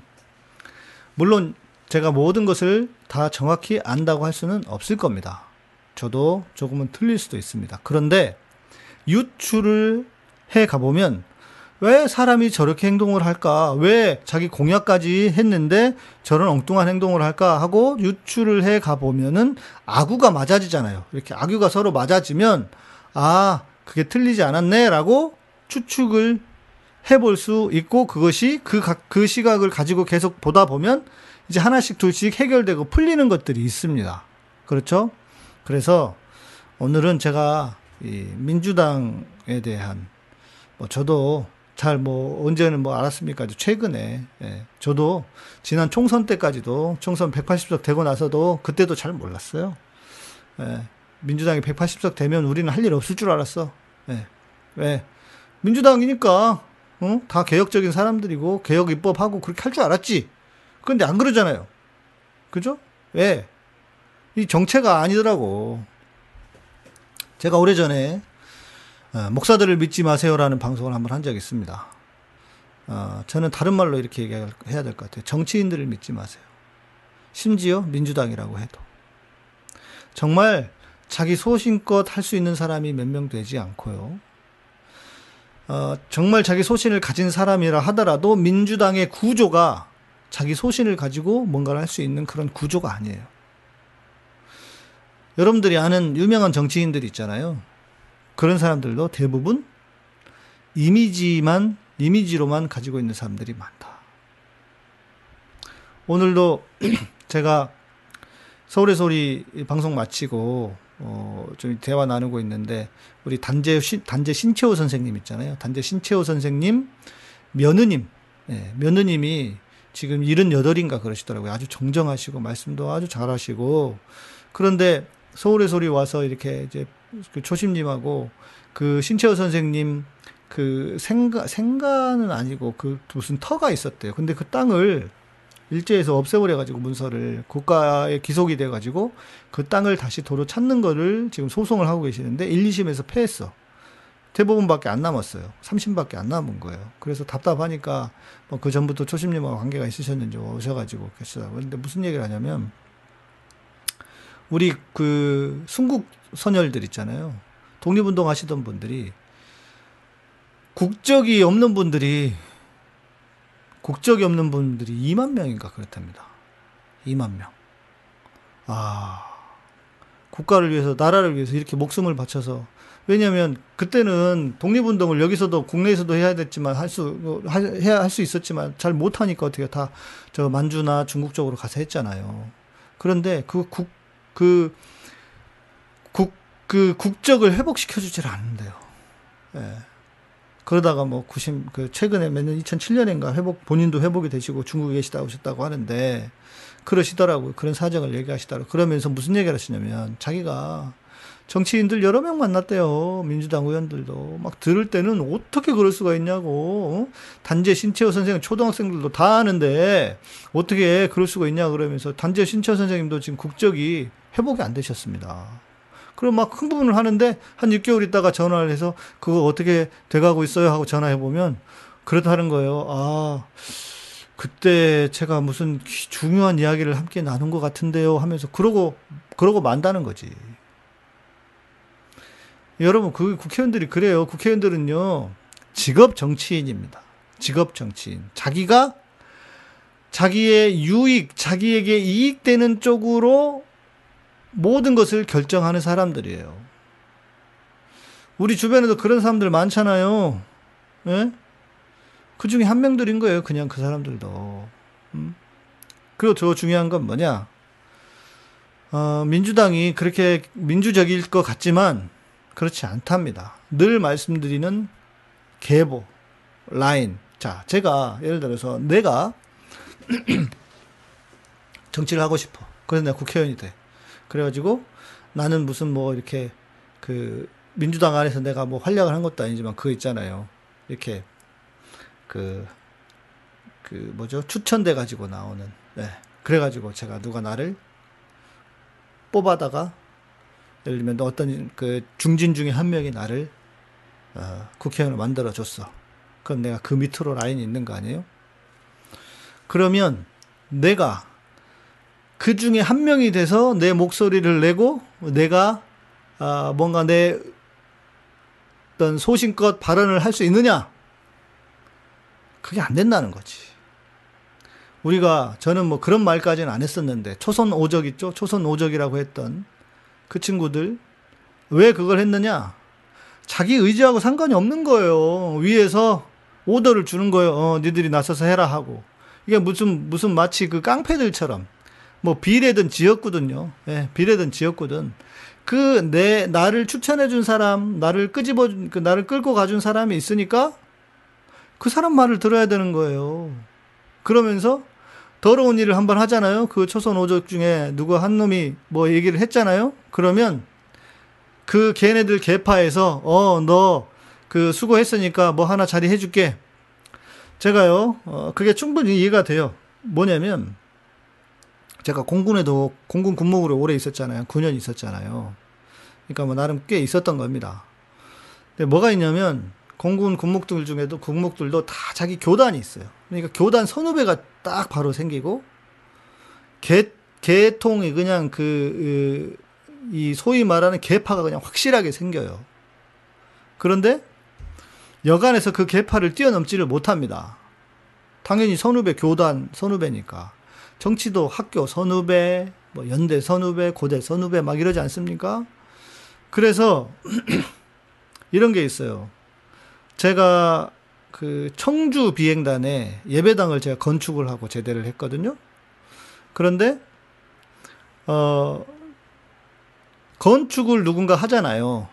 물론 제가 모든 것을 다 정확히 안다고 할 수는 없을 겁니다. 저도 조금은 틀릴 수도 있습니다. 그런데 유출을 해 가보면 왜 사람이 저렇게 행동을 할까? 왜 자기 공약까지 했는데 저런 엉뚱한 행동을 할까? 하고 유출을 해 가보면은 아구가 맞아지잖아요. 이렇게 아구가 서로 맞아지면, 아, 그게 틀리지 않았네? 라고 추측을 해볼 수 있고, 그것이 그, 각, 그 시각을 가지고 계속 보다 보면 이제 하나씩 둘씩 해결되고 풀리는 것들이 있습니다. 그렇죠? 그래서 오늘은 제가 이 민주당에 대한 뭐 저도 잘 뭐 언제는 뭐 알았습니까? 최근에 예, 저도 지난 총선 때까지도 총선 180석 되고 나서도 그때도 잘 몰랐어요. 예, 민주당이 180석 되면 우리는 할 일 없을 줄 알았어. 예, 왜 민주당이니까 어? 다 개혁적인 사람들이고 개혁 입법하고 그렇게 할 줄 알았지. 그런데 안 그러잖아요. 그죠? 왜? 이 정체가 아니더라고. 제가 오래전에 어, 목사들을 믿지 마세요라는 방송을 한번 한 적이 있습니다. 어, 저는 다른 말로 이렇게 얘기해야 될 것 같아요. 정치인들을 믿지 마세요. 심지어 민주당이라고 해도. 정말 자기 소신껏 할 수 있는 사람이 몇 명 되지 않고요. 어, 정말 자기 소신을 가진 사람이라 하더라도 민주당의 구조가 자기 소신을 가지고 뭔가를 할 수 있는 그런 구조가 아니에요. 여러분들이 아는 유명한 정치인들 있잖아요. 그런 사람들도 대부분 이미지만, 이미지로만 가지고 있는 사람들이 많다. 오늘도 제가 서울의 소리 방송 마치고, 어, 좀 대화 나누고 있는데, 우리 단재, 단재 신채호 선생님 있잖아요. 단재 신채호 선생님, 며느님, 예, 며느님이 지금 78인가 그러시더라고요. 아주 정정하시고, 말씀도 아주 잘하시고, 그런데 서울의 소리 와서 이렇게 이제 그 초심님하고 그 신채호 선생님 그 생가 생가는 아니고 그 무슨 터가 있었대요. 근데 그 땅을 일제에서 없애버려 가지고 문서를 국가에 기속이 돼 가지고 그 땅을 다시 도로 찾는 거를 지금 소송을 하고 계시는데 1, 2심에서 패했어. 대부분밖에 안 남았어요. 3심밖에 안 남은 거예요. 그래서 답답하니까 뭐 그 전부터 초심님하고 관계가 있으셨는지 오셔가지고 계시다고. 근데 무슨 얘기를 하냐면 우리 그 순국 선열들 있잖아요. 독립운동 하시던 분들이 국적이 없는 분들이 국적이 없는 분들이 2만 명인가 그렇답니다. 2만 명. 아. 국가를 위해서 나라를 위해서 이렇게 목숨을 바쳐서 왜냐하면 그때는 독립운동을 여기서도 국내에서도 해야 됐지만 할수 해야 할 수 있었지만 잘 못하니까 어떻게 다 저 만주나 중국 쪽으로 가서 했잖아요. 그런데 그 국그국 그 국적을 회복시켜 주질 않는데요. 예. 그러다가 뭐 90, 그 최근에 몇 년, 2007년인가 회복, 본인도 회복이 되시고 중국에 계시다 오셨다고 하는데 그러시더라고요. 그런 사정을 얘기하시더라고요. 그러면서 무슨 얘기를 하시냐면 자기가 정치인들 여러 명 만났대요. 민주당 의원들도. 막 들을 때는 어떻게 그럴 수가 있냐고. 어? 단재 신채호 선생님 초등학생들도 다 아는데 어떻게 그럴 수가 있냐 그러면서 단재 신채호 선생님도 지금 국적이 회복이 안 되셨습니다. 그럼 막큰 부분을 하는데 한 6개월 있다가 전화를 해서 그거 어떻게 돼가고 있어요 하고 전화해 보면 그렇다는 거예요. 아 그때 제가 무슨 중요한 이야기를 함께 나눈 것 같은데요 하면서 그러고 그러고 만다는 거지. 여러분 그 국회의원들이 그래요. 국회의원들은요 직업 정치인입니다. 직업 정치인. 자기가 자기의 유익, 자기에게 이익되는 쪽으로 모든 것을 결정하는 사람들이에요. 우리 주변에도 그런 사람들 많잖아요. 예? 그 중에 한 명들인 거예요. 그냥 그 사람들도. 음? 그리고 더 중요한 건 뭐냐? 어, 민주당이 그렇게 민주적일 것 같지만 그렇지 않답니다. 늘 말씀드리는 계보, 라인. 자, 제가 예를 들어서 내가 정치를 하고 싶어. 그래서 내가 국회의원이 돼. 그래가지고 나는 무슨 뭐 이렇게 그 민주당 안에서 내가 뭐 활약을 한 것도 아니지만 그거 있잖아요. 이렇게 그, 그 뭐죠? 추천돼 가지고 나오는. 네. 그래 가지고 제가 누가 나를 뽑아다가 예를 들면 어떤 그 중진 중에 한 명이 나를 어, 국회의원을 만들어 줬어. 그럼 내가 그 밑으로 라인이 있는 거 아니에요? 그러면 내가 그 중에 한 명이 돼서 내 목소리를 내고 내가 아, 뭔가 내 어떤 소신껏 발언을 할 수 있느냐? 그게 안 된다는 거지. 우리가 저는 뭐 그런 말까지는 안 했었는데 초선 오적 있죠? 초선 오적이라고 했던 그 친구들 왜 그걸 했느냐? 자기 의지하고 상관이 없는 거예요. 위에서 오더를 주는 거예요. 어, 니들이 나서서 해라 하고. 이게 무슨 무슨 마치 그 깡패들처럼 뭐 비례든 지역구든요. 예, 비례든 지역구든 그 내 나를 추천해 준 사람, 나를 끄집어 그 나를 끌고 가준 사람이 있으니까 그 사람 말을 들어야 되는 거예요. 그러면서 더러운 일을 한번 하잖아요. 그 초선 오적 중에 누구 한 놈이 뭐 얘기를 했잖아요. 그러면 그 걔네들 개파에서 어 너 그 수고했으니까 뭐 하나 자리 해줄게. 제가요, 어, 그게 충분히 이해가 돼요. 뭐냐면 제가 공군에도 공군 군목으로 오래 있었잖아요. 9년 있었잖아요. 그러니까 뭐 나름 꽤 있었던 겁니다. 근데 뭐가 있냐면 공군 군목들 중에도 군목들도 다 자기 교단이 있어요. 그러니까 교단 선후배가 딱 바로 생기고 개 개통이 그냥 그 이 소위 말하는 개파가 그냥 확실하게 생겨요. 그런데 여간에서 그 개파를 뛰어넘지를 못합니다. 당연히 선후배 교단 선후배니까. 정치도 학교 선후배, 뭐 연대 선후배, 고대 선후배 막 이러지 않습니까? 그래서 이런 게 있어요. 제가 그 청주 비행단에 예배당을 제가 건축을 하고 제대를 했거든요. 그런데 어 건축을 누군가 하잖아요.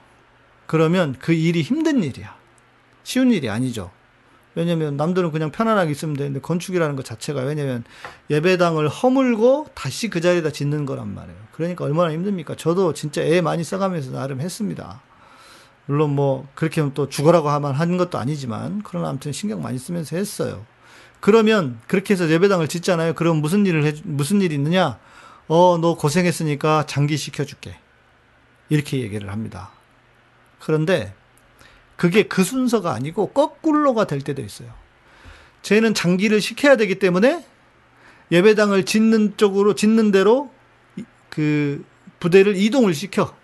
그러면 그 일이 힘든 일이야. 쉬운 일이 아니죠. 왜냐면 남들은 그냥 편안하게 있으면 되는데 건축이라는 것 자체가 왜냐면 예배당을 허물고 다시 그 자리에다 짓는 거란 말이에요. 그러니까 얼마나 힘듭니까? 저도 진짜 애 많이 써가면서 나름 했습니다. 물론 뭐 그렇게 하면 또 죽어라고 하면 하는 것도 아니지만 그러나 아무튼 신경 많이 쓰면서 했어요. 그러면 그렇게 해서 예배당을 짓잖아요. 그럼 무슨 일을 해 무슨 일이 있느냐? 어, 너 고생했으니까 장기 시켜줄게. 이렇게 얘기를 합니다. 그런데 그게 그 순서가 아니고 거꾸로가 될 때도 있어요. 쟤는 장기를 시켜야 되기 때문에 예배당을 짓는 쪽으로 짓는 대로 그 부대를 이동을 시켜.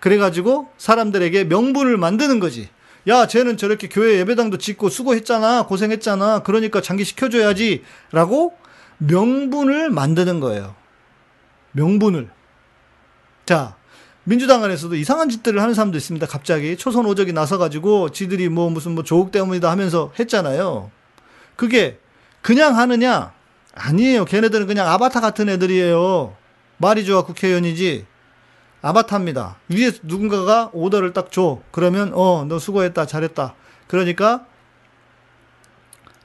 그래가지고 사람들에게 명분을 만드는 거지. 야, 쟤는 저렇게 교회 예배당도 짓고 수고했잖아. 고생했잖아. 그러니까 장기 시켜줘야지. 라고 명분을 만드는 거예요. 명분을. 자, 민주당 안에서도 이상한 짓들을 하는 사람도 있습니다. 갑자기 초선 오적이 나서가지고 지들이 뭐 무슨 뭐 조국 때문이다 하면서 했잖아요. 그게 그냥 하느냐? 아니에요. 걔네들은 그냥 아바타 같은 애들이에요. 말이 좋아 국회의원이지. 아바타입니다. 위에 누군가가 오더를 딱 줘. 그러면 어, 너 수고했다. 잘했다. 그러니까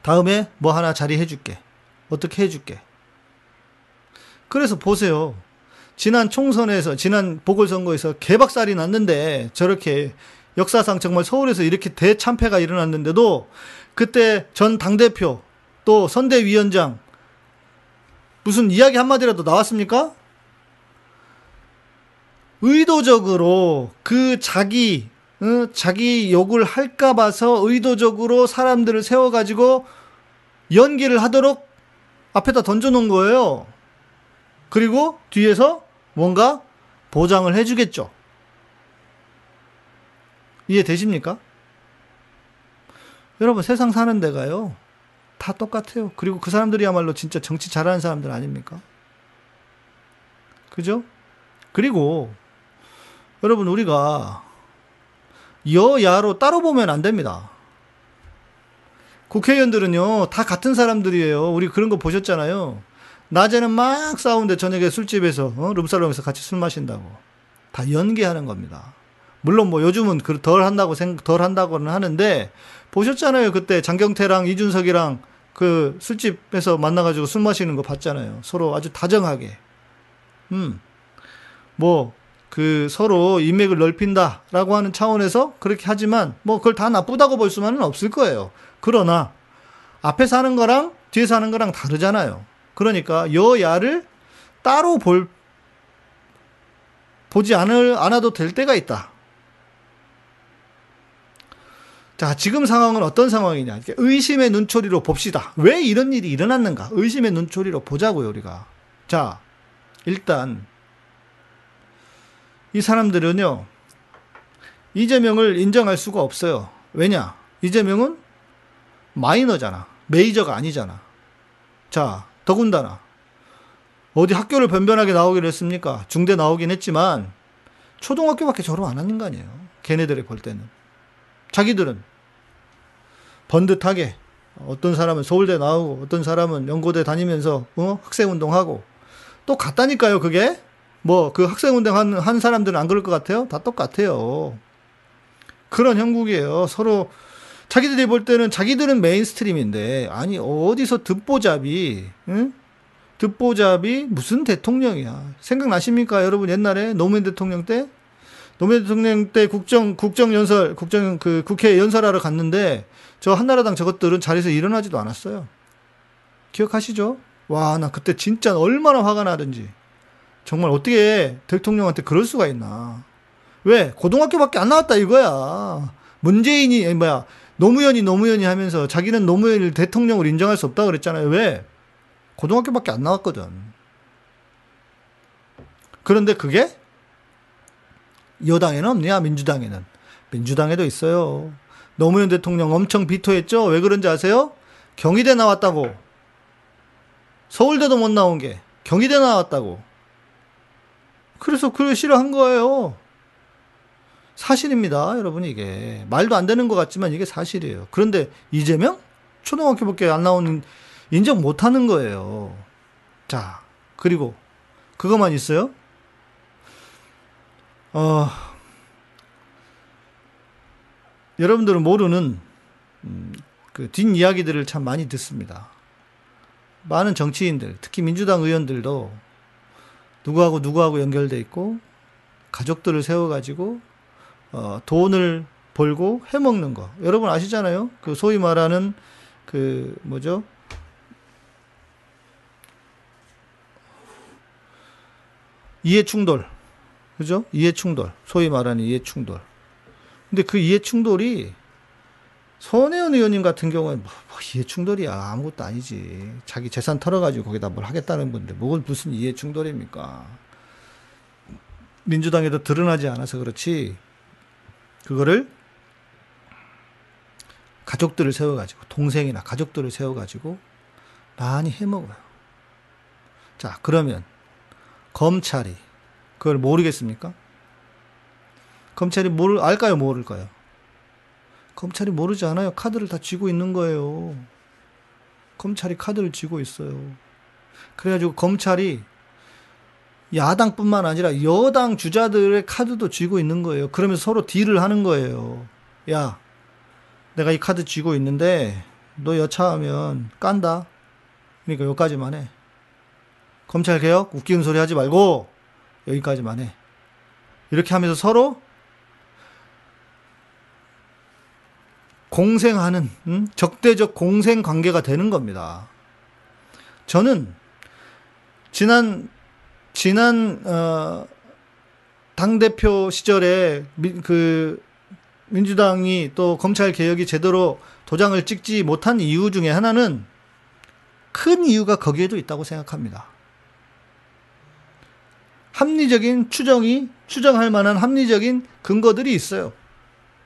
다음에 뭐 하나 자리 해줄게. 어떻게 해줄게. 그래서 보세요. 지난 총선에서, 지난 보궐선거에서 개박살이 났는데 저렇게 역사상 정말 서울에서 이렇게 대참패가 일어났는데도 그때 전 당대표 또 선대위원장 무슨 이야기 한마디라도 나왔습니까? 의도적으로 그 자기 어, 자기 욕을 할까 봐서 의도적으로 사람들을 세워 가지고 연기를 하도록 앞에다 던져 놓은 거예요. 그리고 뒤에서 뭔가 보장을 해 주겠죠. 이해되십니까? 여러분 세상 사는 데가요. 다 똑같아요. 그리고 그 사람들이야말로 진짜 정치 잘하는 사람들 아닙니까? 그죠? 그리고 여러분 우리가 여야로 따로 보면 안 됩니다. 국회의원들은요 다 같은 사람들이에요. 우리 그런 거 보셨잖아요. 낮에는 막 싸우는데 저녁에 술집에서 어? 룸살롱에서 같이 술 마신다고 다 연기하는 겁니다. 물론 뭐 요즘은 그덜 한다고 생각 덜 한다고는 하는데 보셨잖아요. 그때 장경태랑 이준석이랑 그 술집에서 만나가지고 술 마시는 거 봤잖아요. 서로 아주 다정하게. 음. 뭐, 그 서로 인맥을 넓힌다라고 하는 차원에서 그렇게 하지만 뭐 그걸 다 나쁘다고 볼 수만은 없을 거예요. 그러나 앞에서 하는 거랑 뒤에서 하는 거랑 다르잖아요. 그러니까 여야를 따로 볼, 보지 않을, 않아도 될 때가 있다. 자, 지금 상황은 어떤 상황이냐. 의심의 눈초리로 봅시다. 왜 이런 일이 일어났는가? 의심의 눈초리로 보자고요, 우리가. 자, 일단, 이 사람들은요, 이재명을 인정할 수가 없어요. 왜냐? 이재명은 마이너잖아. 메이저가 아니잖아. 자, 더군다나, 어디 학교를 변변하게 나오기로 했습니까? 중대 나오긴 했지만, 초등학교밖에 졸업 안 하는 거 아니에요. 걔네들이 볼 때는. 자기들은 번듯하게 어떤 사람은 서울대 나오고 어떤 사람은 연고대 다니면서 어? 학생운동하고 또 같다니까요 그게 뭐 그 학생운동 한, 한 사람들은 안 그럴 것 같아요 다 똑같아요 그런 형국이에요 서로 자기들이 볼 때는 자기들은 mainstream인데 아니 어디서 듣보잡이 응? 듣보잡이 무슨 대통령이야 생각나십니까 여러분 옛날에 노무현 대통령 때 노무현 대통령 때 국정 국정 연설 국정 그 국회 연설하러 갔는데 저 한나라당 저것들은 자리에서 일어나지도 않았어요. 기억하시죠? 와, 나 그때 진짜 얼마나 화가 나든지. 정말 어떻게 대통령한테 그럴 수가 있나. 왜? 고등학교밖에 안 나왔다 이거야. 문재인이, 뭐야, 노무현이 노무현이 하면서 자기는 노무현을 대통령으로 인정할 수 없다 그랬잖아요. 왜? 고등학교밖에 안 나왔거든. 그런데 그게 여당에는 없냐, 민주당에는. 민주당에도 있어요. 노무현 대통령 엄청 비토했죠? 왜 그런지 아세요? 경희대 나왔다고. 서울대도 못 나온 게 경희대 나왔다고. 그래서 그걸 싫어한 거예요. 사실입니다, 여러분, 이게. 말도 안 되는 것 같지만 이게 사실이에요. 그런데 이재명? 초등학교밖에 안 나오는, 인정 못 하는 거예요. 자, 그리고 그것만 있어요? 어, 여러분들은 모르는 음, 그 뒷이야기들을 참 많이 듣습니다. 많은 정치인들, 특히 민주당 의원들도 누구하고 누구하고 연결돼 있고 가족들을 세워가지고 어, 돈을 벌고 해먹는 거. 여러분 아시잖아요. 그 소위 말하는 그 뭐죠? 이해 충돌. 그죠? 이해 충돌. 소위 말하는 이해 충돌. 근데 그 이해 충돌이 손혜원 의원님 같은 경우는 뭐, 뭐 이해 충돌이야 아무것도 아니지 자기 재산 털어가지고 거기다 뭘 하겠다는 건데 뭐가 무슨 이해 충돌입니까 민주당에도 드러나지 않아서 그렇지 그거를 가족들을 세워가지고 동생이나 가족들을 세워가지고 많이 해먹어요 자 그러면 검찰이 그걸 모르겠습니까 검찰이 모를 알까요, 모를까요? 검찰이 모르지 않아요. 카드를 다 쥐고 있는 거예요. 검찰이 카드를 쥐고 있어요. 그래가지고 검찰이 야당뿐만 아니라 여당 주자들의 카드도 쥐고 있는 거예요. 그러면서 서로 딜을 하는 거예요. 야, 내가 이 카드 쥐고 있는데 너 여차하면 깐다. 그러니까 여기까지만 해. 검찰 개혁 웃기는 소리 하지 말고 여기까지만 해. 이렇게 하면서 서로 공생하는 음? 적대적 공생 관계가 되는 겁니다. 저는 지난 지난 어, 당 대표 시절에 미, 그 민주당이 또 검찰 개혁이 제대로 도장을 찍지 못한 이유 중에 하나는 큰 이유가 거기에도 있다고 생각합니다. 합리적인 추정이 추정할 만한 합리적인 근거들이 있어요.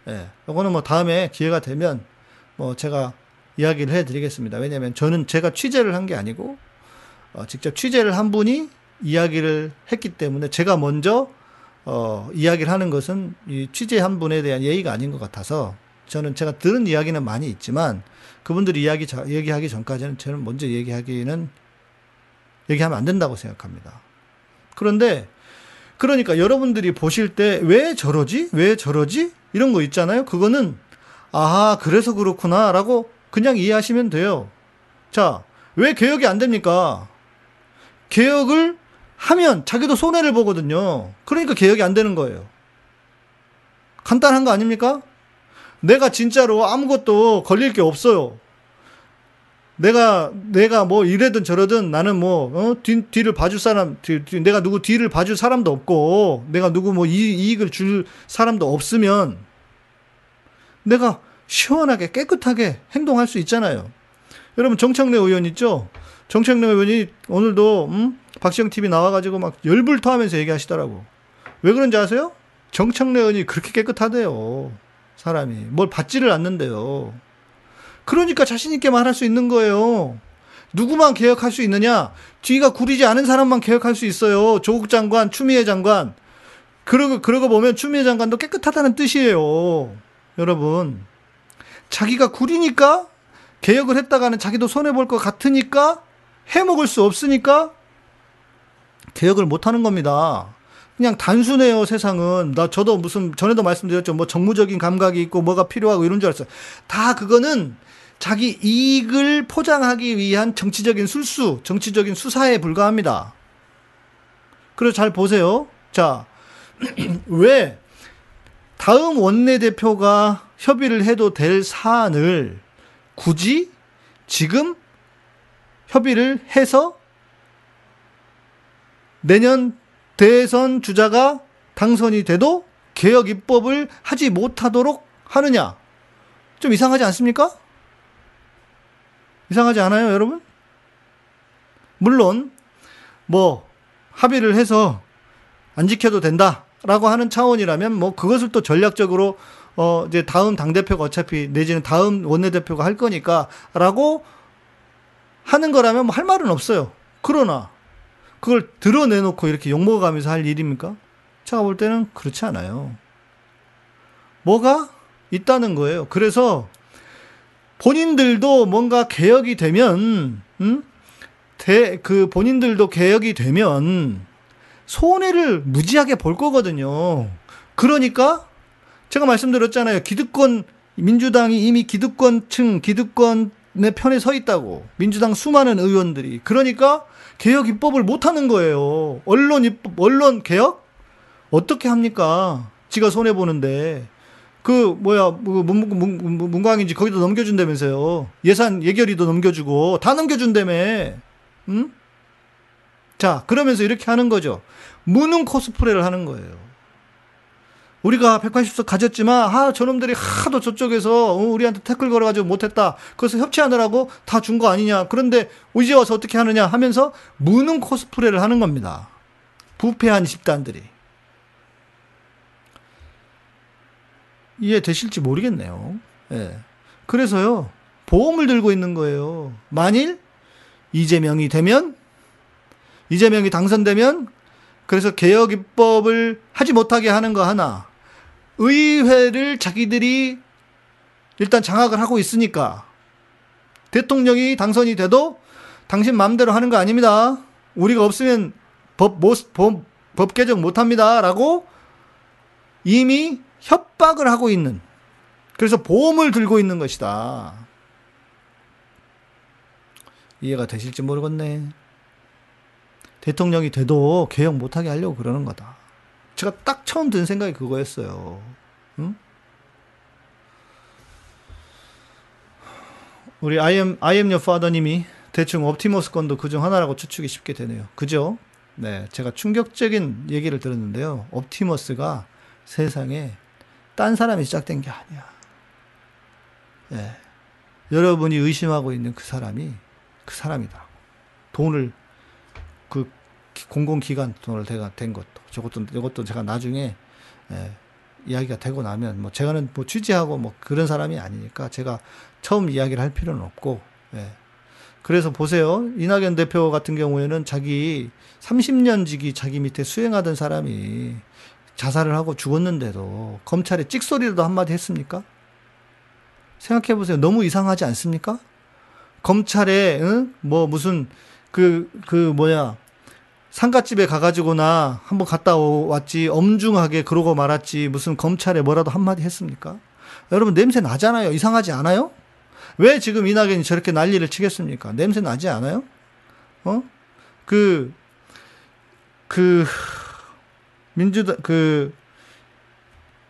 예. 요거는 뭐 다음에 기회가 되면 뭐 제가 이야기를 해 드리겠습니다. 왜냐면 저는 제가 취재를 한 게 아니고 어, 직접 취재를 한 분이 이야기를 했기 때문에 제가 먼저 어, 이야기를 하는 것은 이 취재한 분에 대한 예의가 아닌 것 같아서 저는 제가 들은 이야기는 많이 있지만 그분들이 이야기 자, 얘기하기 전까지는 저는 먼저 얘기하기는 얘기하면 안 된다고 생각합니다. 그런데 그러니까 여러분들이 보실 때 왜 저러지? 왜 저러지? 이런 거 있잖아요. 그거는 아, 그래서 그렇구나라고 그냥 이해하시면 돼요. 자, 왜 개혁이 안 됩니까? 개혁을 하면 자기도 손해를 보거든요. 그러니까 개혁이 안 되는 거예요. 간단한 거 아닙니까? 내가 진짜로 아무것도 걸릴 게 없어요. 내가 내가 뭐 이래든 저러든 나는 뭐 어? 뒤, 뒤를 봐줄 사람 뒤, 뒤, 내가 누구 뒤를 봐줄 사람도 없고 내가 누구 뭐 이, 이익을 줄 사람도 없으면 내가 시원하게 깨끗하게 행동할 수 있잖아요. 여러분 정청래 의원 있죠? 정청래 의원이 오늘도 음? 박시영 TV 나와가지고 막 열불토하면서 얘기하시더라고. 왜 그런지 아세요? 정청래 의원이 그렇게 깨끗하대요. 사람이 뭘 받지를 않는데요. 그러니까 자신 있게 말할 수 있는 거예요. 누구만 개혁할 수 있느냐? 뒤가 구리지 않은 사람만 개혁할 수 있어요. 조국 장관, 추미애 장관. 그러고, 그러고 보면 추미애 장관도 깨끗하다는 뜻이에요. 여러분. 자기가 구리니까 개혁을 했다가는 자기도 손해 볼 것 같으니까 해먹을 수 없으니까 개혁을 못 하는 겁니다. 그냥 단순해요, 세상은. 나, 저도 무슨, 전에도 말씀드렸죠. 뭐 정무적인 감각이 있고 뭐가 필요하고 이런 줄 알았어요. 다 그거는 자기 이익을 포장하기 위한 정치적인 술수, 정치적인 수사에 불과합니다. 그래서 잘 보세요. 자, 왜 다음 원내대표가 협의를 해도 될 사안을 굳이 지금 협의를 해서 내년 대선 주자가 당선이 돼도 개혁 입법을 하지 못하도록 하느냐? 좀 이상하지 않습니까? 이상하지 않아요, 여러분? 물론, 뭐, 합의를 해서 안 지켜도 된다라고 하는 차원이라면, 뭐, 그것을 또 전략적으로, 어, 이제 다음 당대표가 어차피, 내지는 다음 원내대표가 할 거니까, 라고 하는 거라면 뭐 할 말은 없어요. 그러나, 그걸 드러내놓고 이렇게 욕먹어가면서 할 일입니까? 제가 볼 때는 그렇지 않아요. 뭐가 있다는 거예요. 그래서 본인들도 뭔가 개혁이 되면, 음? 대, 그 본인들도 개혁이 되면 손해를 무지하게 볼 거거든요. 그러니까 제가 말씀드렸잖아요. 기득권, 민주당이 이미 기득권층, 기득권의 편에 서 있다고. 민주당 수많은 의원들이. 그러니까 개혁 입법을 못 하는 거예요. 언론 입법, 언론 개혁? 어떻게 합니까? 지가 손해 보는데. 그 뭐야 문, 문, 문, 문광인지 거기도 넘겨준다면서요. 예산 예결위도 넘겨주고 다 넘겨준다며. 응? 자 그러면서 이렇게 하는 거죠. 무능 코스프레를 하는 거예요. 우리가 180석 가졌지만 아 저놈들이 하도 저쪽에서 어, 우리한테 태클 걸어가지고 못했다. 그래서 협치하느라고 다 준 거 아니냐. 그런데 이제 와서 어떻게 하느냐 하면서 무능 코스프레를 하는 겁니다. 부패한 집단들이. 이해되실지 모르겠네요. 예. 그래서요, 보험을 들고 있는 거예요. 만일 이재명이 되면, 이재명이 당선되면, 그래서 개혁 입법을 하지 못하게 하는 거 하나, 의회를 자기들이 일단 장악을 하고 있으니까 대통령이 당선이 돼도 당신 마음대로 하는 거 아닙니다. 우리가 없으면 법, 못, 법, 법 개정 못 합니다. 라고 이미 협박을 하고 있는 그래서 보험을 들고 있는 것이다. 이해가 되실지 모르겠네. 대통령이 돼도 개혁 못하게 하려고 그러는 거다. 제가 딱 처음 든 생각이 그거였어요. 응? 우리 am your father님이 대충 옵티머스 건도 그중 하나라고 추측이 쉽게 되네요. 그죠? 네. 제가 충격적인 얘기를 들었는데요. 옵티머스가 세상에 딴 사람이 시작된 게 아니야. 네. 여러분이 의심하고 있는 그 사람이 그 사람이다. 돈을 그 공공기관 돈을 대가 된 것도 저것도 이것도 제가 나중에 예, 이야기가 되고 나면 뭐 제가는 뭐 취재하고 뭐 그런 사람이 아니니까 제가 처음 이야기를 할 필요는 없고 예. 그래서 보세요 이낙연 대표 같은 경우에는 자기 30년 지기 자기 밑에 수행하던 사람이 자살을 하고 죽었는데도 검찰에 찍소리라도 한마디 했습니까? 생각해 보세요 너무 이상하지 않습니까? 검찰에 응? 뭐 무슨 그그 뭐야 상가집에 가가지고나 한번 갔다 왔지 엄중하게 그러고 말았지 무슨 검찰에 뭐라도 한마디 했습니까? 여러분 냄새 나잖아요. 이상하지 않아요? 왜 지금 이낙연이 저렇게 난리를 치겠습니까? 냄새 나지 않아요? 어? 그, 그, 민주당, 그,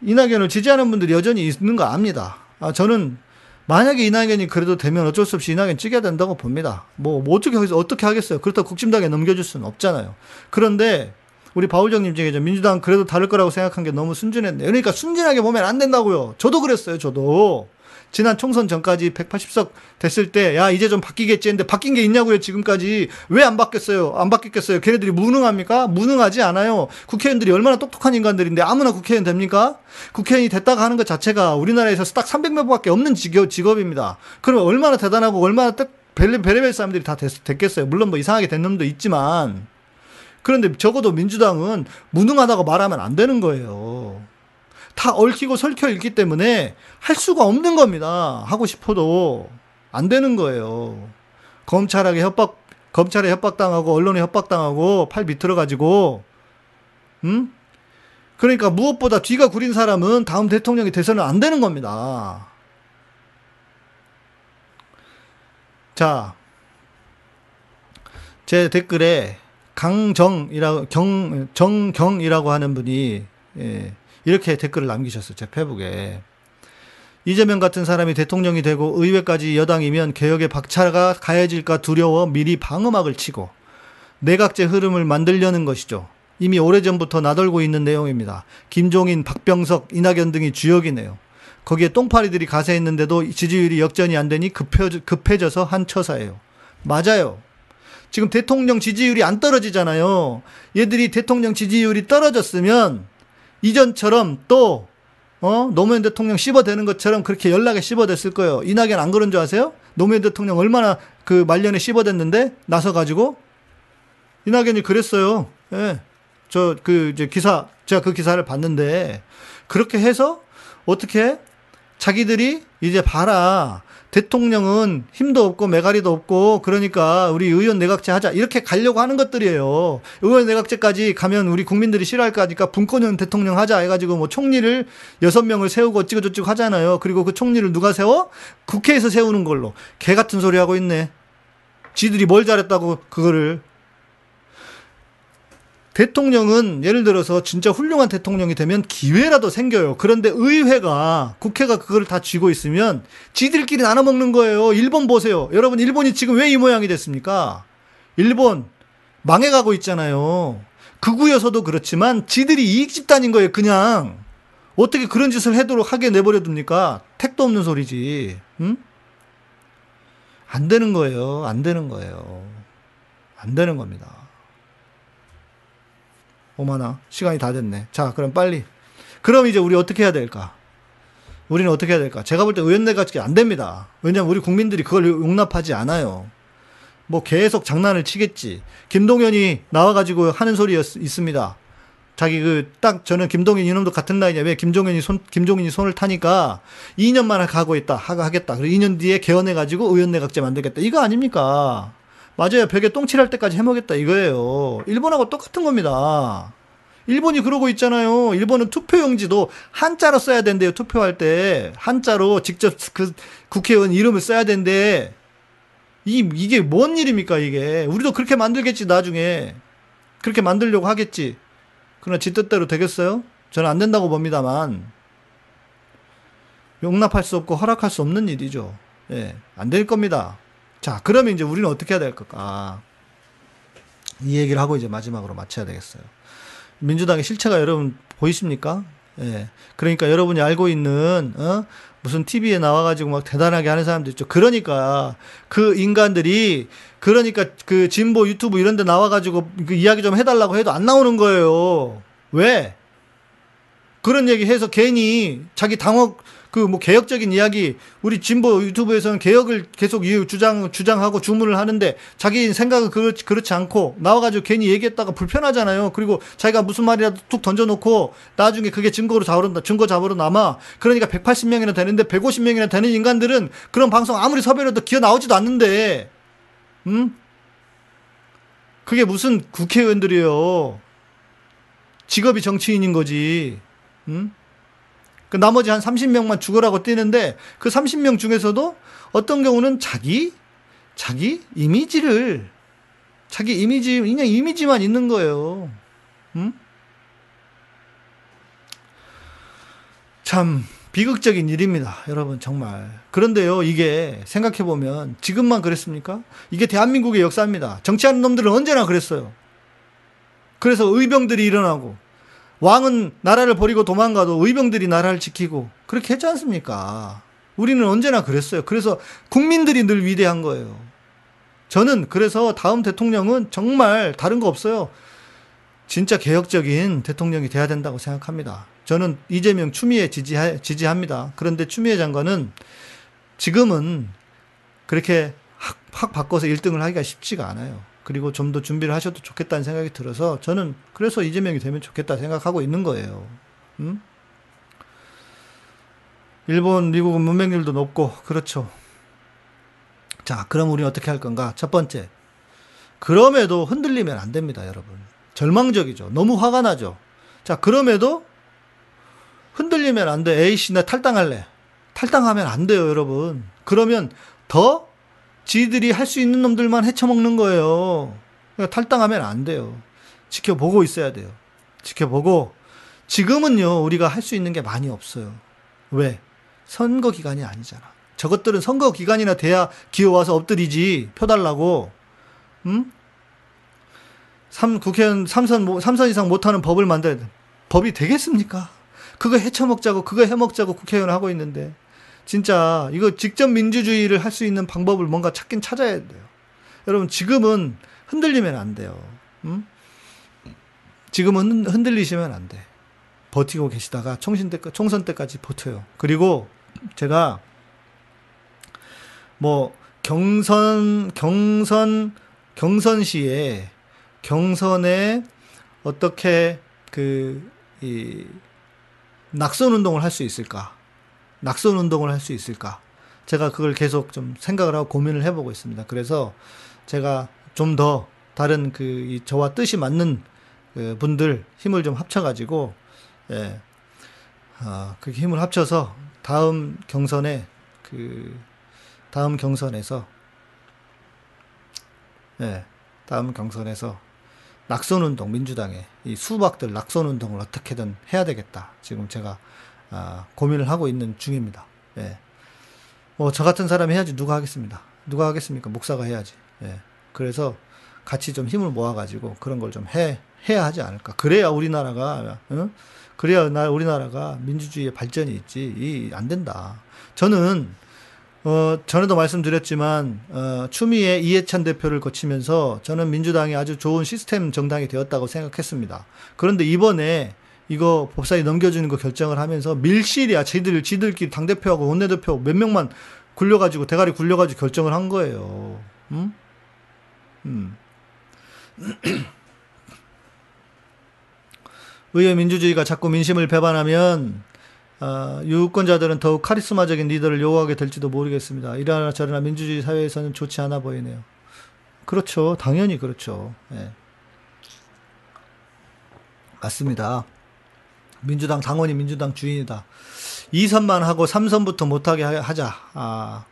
이낙연을 지지하는 분들이 여전히 있는 거 압니다. 아, 저는 만약에 이낙연이 그래도 되면 어쩔 수 없이 이낙연 찍어야 된다고 봅니다. 뭐, 뭐 어떻게? 어떻게 하겠어요? 그렇다고 국힘당에 넘겨줄 수는 없잖아요. 그런데 우리 바울정님 중에 민주당 그래도 다를 거라고 생각한 게 너무 순진했네. 그러니까 순진하게 보면 안 된다고요. 저도 그랬어요. 저도. 지난 총선 전까지 180석 됐을 때, 야, 이제 좀 바뀌겠지 했는데 바뀐 게 있냐고요, 지금까지. 왜 안 바뀌었어요? 안 바뀌겠어요? 걔네들이 무능합니까? 무능하지 않아요. 국회의원들이 얼마나 똑똑한 인간들인데 아무나 국회의원 됩니까? 국회의원이 됐다가 하는 것 자체가 우리나라에서 딱 300명 밖에 없는 직업, 직업입니다. 그러면 얼마나 대단하고 얼마나 딱 벨레벨레 사람들이 다 됐, 됐겠어요. 물론 뭐 이상하게 된 놈도 있지만. 그런데 적어도 민주당은 무능하다고 말하면 안 되는 거예요. 다 얽히고 설켜 있기 때문에 할 수가 없는 겁니다. 하고 싶어도 안 되는 거예요. 검찰에게 협박, 검찰에 협박당하고 언론에 협박당하고 팔 비틀어 가지고, 음? 그러니까 무엇보다 뒤가 구린 사람은 다음 대통령이 돼서는 안 되는 겁니다. 자, 제 댓글에 강정이라고 경 정경이라고 하는 분이 예, 이렇게 댓글을 남기셨어요. 제 페북에. 이재명 같은 사람이 대통령이 되고 의회까지 여당이면 개혁의 박차가 가해질까 두려워 미리 방어막을 치고 내각제 흐름을 만들려는 것이죠. 이미 오래전부터 나돌고 있는 내용입니다. 김종인, 박병석, 이낙연 등이 주역이네요. 거기에 똥파리들이 가세했는데도 지지율이 역전이 안 되니 급해, 급해져서 한 처사예요. 맞아요. 지금 대통령 지지율이 안 떨어지잖아요. 얘들이 대통령 지지율이 떨어졌으면 이전처럼 또 어? 노무현 대통령 씹어대는 것처럼 그렇게 연락에 씹어댔을 거예요. 이낙연 안 그런 줄 아세요? 노무현 대통령 얼마나 그 말년에 씹어댔는데 나서 가지고 이낙연이 그랬어요. 예. 저 그 이제 기사 제가 그 기사를 봤는데 그렇게 해서 어떻게 자기들이 이제 봐라 대통령은 힘도 없고 메가리도 없고 그러니까 우리 의원 내각제 하자 이렇게 가려고 하는 것들이에요. 의원 내각제까지 가면 우리 국민들이 싫어할 거니까 분권형 대통령 하자 해가지고 뭐 총리를 여섯 명을 세우고 어찌고저찌고 하잖아요. 그리고 그 총리를 누가 세워? 국회에서 세우는 걸로 개 같은 소리 하고 있네. 지들이 뭘 잘했다고 그거를 대통령은 예를 들어서 진짜 훌륭한 대통령이 되면 기회라도 생겨요. 그런데 의회가 국회가 그거를 다 쥐고 있으면 지들끼리 나눠 먹는 거예요. 일본 보세요. 여러분 일본이 지금 왜 이 모양이 됐습니까? 일본 망해가고 있잖아요. 극우여서도 그렇지만 지들이 이익 집단인 거예요. 그냥 어떻게 그런 짓을 해도록 하게 내버려 둡니까? 택도 없는 소리지. 응? 안 되는 거예요. 안 되는 거예요. 안 되는 겁니다. 오마나 시간이 다 됐네. 자, 그럼 빨리. 그럼 이제 우리 어떻게 해야 될까? 우리는 어떻게 해야 될까? 제가 볼 때 의원내각제 안 됩니다. 왜냐면 우리 국민들이 그걸 용납하지 않아요. 뭐 계속 장난을 치겠지. 김동연이 나와가지고 하는 소리 있습니다. 자기 그 딱 저는 김동인 이놈도 같은 라인이야. 왜 김종인이 손 김종인이 손을 타니까 2년만 가고 있다. 하가 하겠다. 그리고 2년 뒤에 개헌해 가지고 의원 내각제 만들겠다. 이거 아닙니까? 맞아요. 벽에 똥칠할 때까지 해먹겠다 이거예요. 일본하고 똑같은 겁니다. 일본이 그러고 있잖아요. 일본은 투표용지도 한자로 써야 된대요. 투표할 때 한자로 직접 그 국회의원 이름을 써야 된대. 이 이게 뭔 일입니까 이게? 우리도 그렇게 만들겠지 나중에 그렇게 만들려고 하겠지. 그러나 지 뜻대로 되겠어요? 저는 안 된다고 봅니다만 용납할 수 없고 허락할 수 없는 일이죠. 예, 안 될 겁니다. 자, 그러면 이제 우리는 어떻게 해야 될까? 이 얘기를 하고 이제 마지막으로 마쳐야 되겠어요. 민주당의 실체가 여러분 보이십니까? 예. 그러니까 여러분이 알고 있는, 어? 무슨 TV에 나와가지고 막 대단하게 하는 사람들 있죠. 그러니까 그 인간들이, 그러니까 그 진보 유튜브 이런 데 나와가지고 그 이야기 좀 해달라고 해도 안 나오는 거예요. 왜? 그런 얘기 해서 괜히 자기 당혹 그 뭐 개혁적인 이야기 우리 진보 유튜브에서는 개혁을 계속 이 주장 주장하고 주문을 하는데 자기 생각은 그렇지 그렇지 않고 나와가지고 괜히 얘기했다가 불편하잖아요. 그리고 자기가 무슨 말이라도 툭 던져놓고 나중에 그게 증거로 잡으러 증거 잡으러 남아. 그러니까 180명이나 되는데 150명이나 되는 인간들은 그런 방송 아무리 섭외해도 기어 나오지도 않는데, 음? 그게 무슨 국회의원들이에요. 직업이 정치인인 거지. 음? 그 나머지 한 30명만 죽으라고 뛰는데 그 30명 중에서도 어떤 경우는 자기 자기 이미지를 자기 이미지 그냥 이미지만 있는 거예요. 음? 참 비극적인 일입니다. 여러분 정말. 그런데요. 이게 생각해 보면 지금만 그랬습니까? 이게 대한민국의 역사입니다. 정치하는 놈들은 언제나 그랬어요. 그래서 의병들이 일어나고 왕은 나라를 버리고 도망가도 의병들이 나라를 지키고 그렇게 했지 않습니까? 우리는 언제나 그랬어요. 그래서 국민들이 늘 위대한 거예요. 저는 그래서 다음 대통령은 정말 다른 거 없어요. 진짜 개혁적인 대통령이 돼야 된다고 생각합니다. 저는 이재명 추미애 지지하, 지지합니다. 그런데 추미애 장관은 지금은 그렇게 확, 확 바꿔서 1등을 하기가 쉽지가 않아요. 그리고 좀 더 준비를 하셔도 좋겠다는 생각이 들어서 저는 그래서 이재명이 되면 좋겠다 생각하고 있는 거예요. 음? 일본, 미국은 문맹률도 높고 그렇죠. 자, 그럼 우리는 어떻게 할 건가? 첫 번째. 그럼에도 흔들리면 안 됩니다, 여러분. 절망적이죠. 너무 화가 나죠. 자, 그럼에도 흔들리면 안 돼. 에이씨, 나 탈당할래. 탈당하면 안 돼요, 여러분. 그러면 더 지들이 할 수 있는 놈들만 헤쳐먹는 거예요. 그러니까 탈당하면 안 돼요. 지켜보고 있어야 돼요. 지켜보고 지금은요 우리가 할 수 있는 게 많이 없어요. 왜? 선거 기간이 아니잖아. 저것들은 선거 기간이나 돼야 기어와서 엎드리지 표 달라고. 음? 3 국회의원 3선 3선 이상 못하는 법을 만들어야 돼. 법이 되겠습니까? 그거 헤쳐먹자고 그거 해먹자고 국회의원 하고 있는데 진짜 이거 직접 민주주의를 할 수 있는 방법을 뭔가 찾긴 찾아야 돼요. 여러분 지금은 흔들리면 안 돼요. 음? 지금은 흔들리시면 안 돼. 버티고 계시다가 총신 때, 총선 때까지 버텨요. 그리고 제가 뭐 경선 경선 경선 시에 경선에 어떻게 그 이 낙선 운동을 할 수 있을까? 낙선 운동을 할 수 있을까? 제가 그걸 계속 좀 생각을 하고 고민을 해보고 있습니다. 그래서 제가 좀 더 다른 그 저와 뜻이 맞는 그 분들 힘을 좀 합쳐가지고 예, 어, 그 힘을 합쳐서 다음 경선에 그 다음 경선에서 예, 다음 경선에서 낙선 운동 민주당의 이 수박들 낙선 운동을 어떻게든 해야 되겠다. 지금 제가 아, 고민을 하고 있는 중입니다. 예. 뭐, 저 같은 사람이 해야지 누가 하겠습니다. 누가 하겠습니까? 목사가 해야지. 예. 그래서 같이 좀 힘을 모아가지고 그런 걸 좀 해, 해야 하지 않을까. 그래야 우리나라가, 어? 그래야 나, 우리나라가 민주주의의 발전이 있지. 이, 안 된다. 저는, 어, 전에도 말씀드렸지만, 어, 추미애 이해찬 대표를 거치면서 저는 민주당이 아주 좋은 시스템 정당이 되었다고 생각했습니다. 그런데 이번에 이거 법사위 넘겨주는 거 결정을 하면서 밀실이야. 지들, 지들끼리 당 대표하고 원내 대표 몇 명만 굴려가지고, 대가리 굴려가지고 결정을 한 거예요. 음? 음. 의회 민주주의가 자꾸 민심을 배반하면 어, 유권자들은 더욱 카리스마적인 리더를 요구하게 될지도 모르겠습니다. 이러나 저러나 민주주의 사회에서는 좋지 않아 보이네요. 그렇죠. 당연히 그렇죠. 예. 맞습니다. 민주당 당원이 민주당 주인이다. 2선만 하고 3선부터 못하게 하- 하자. 아,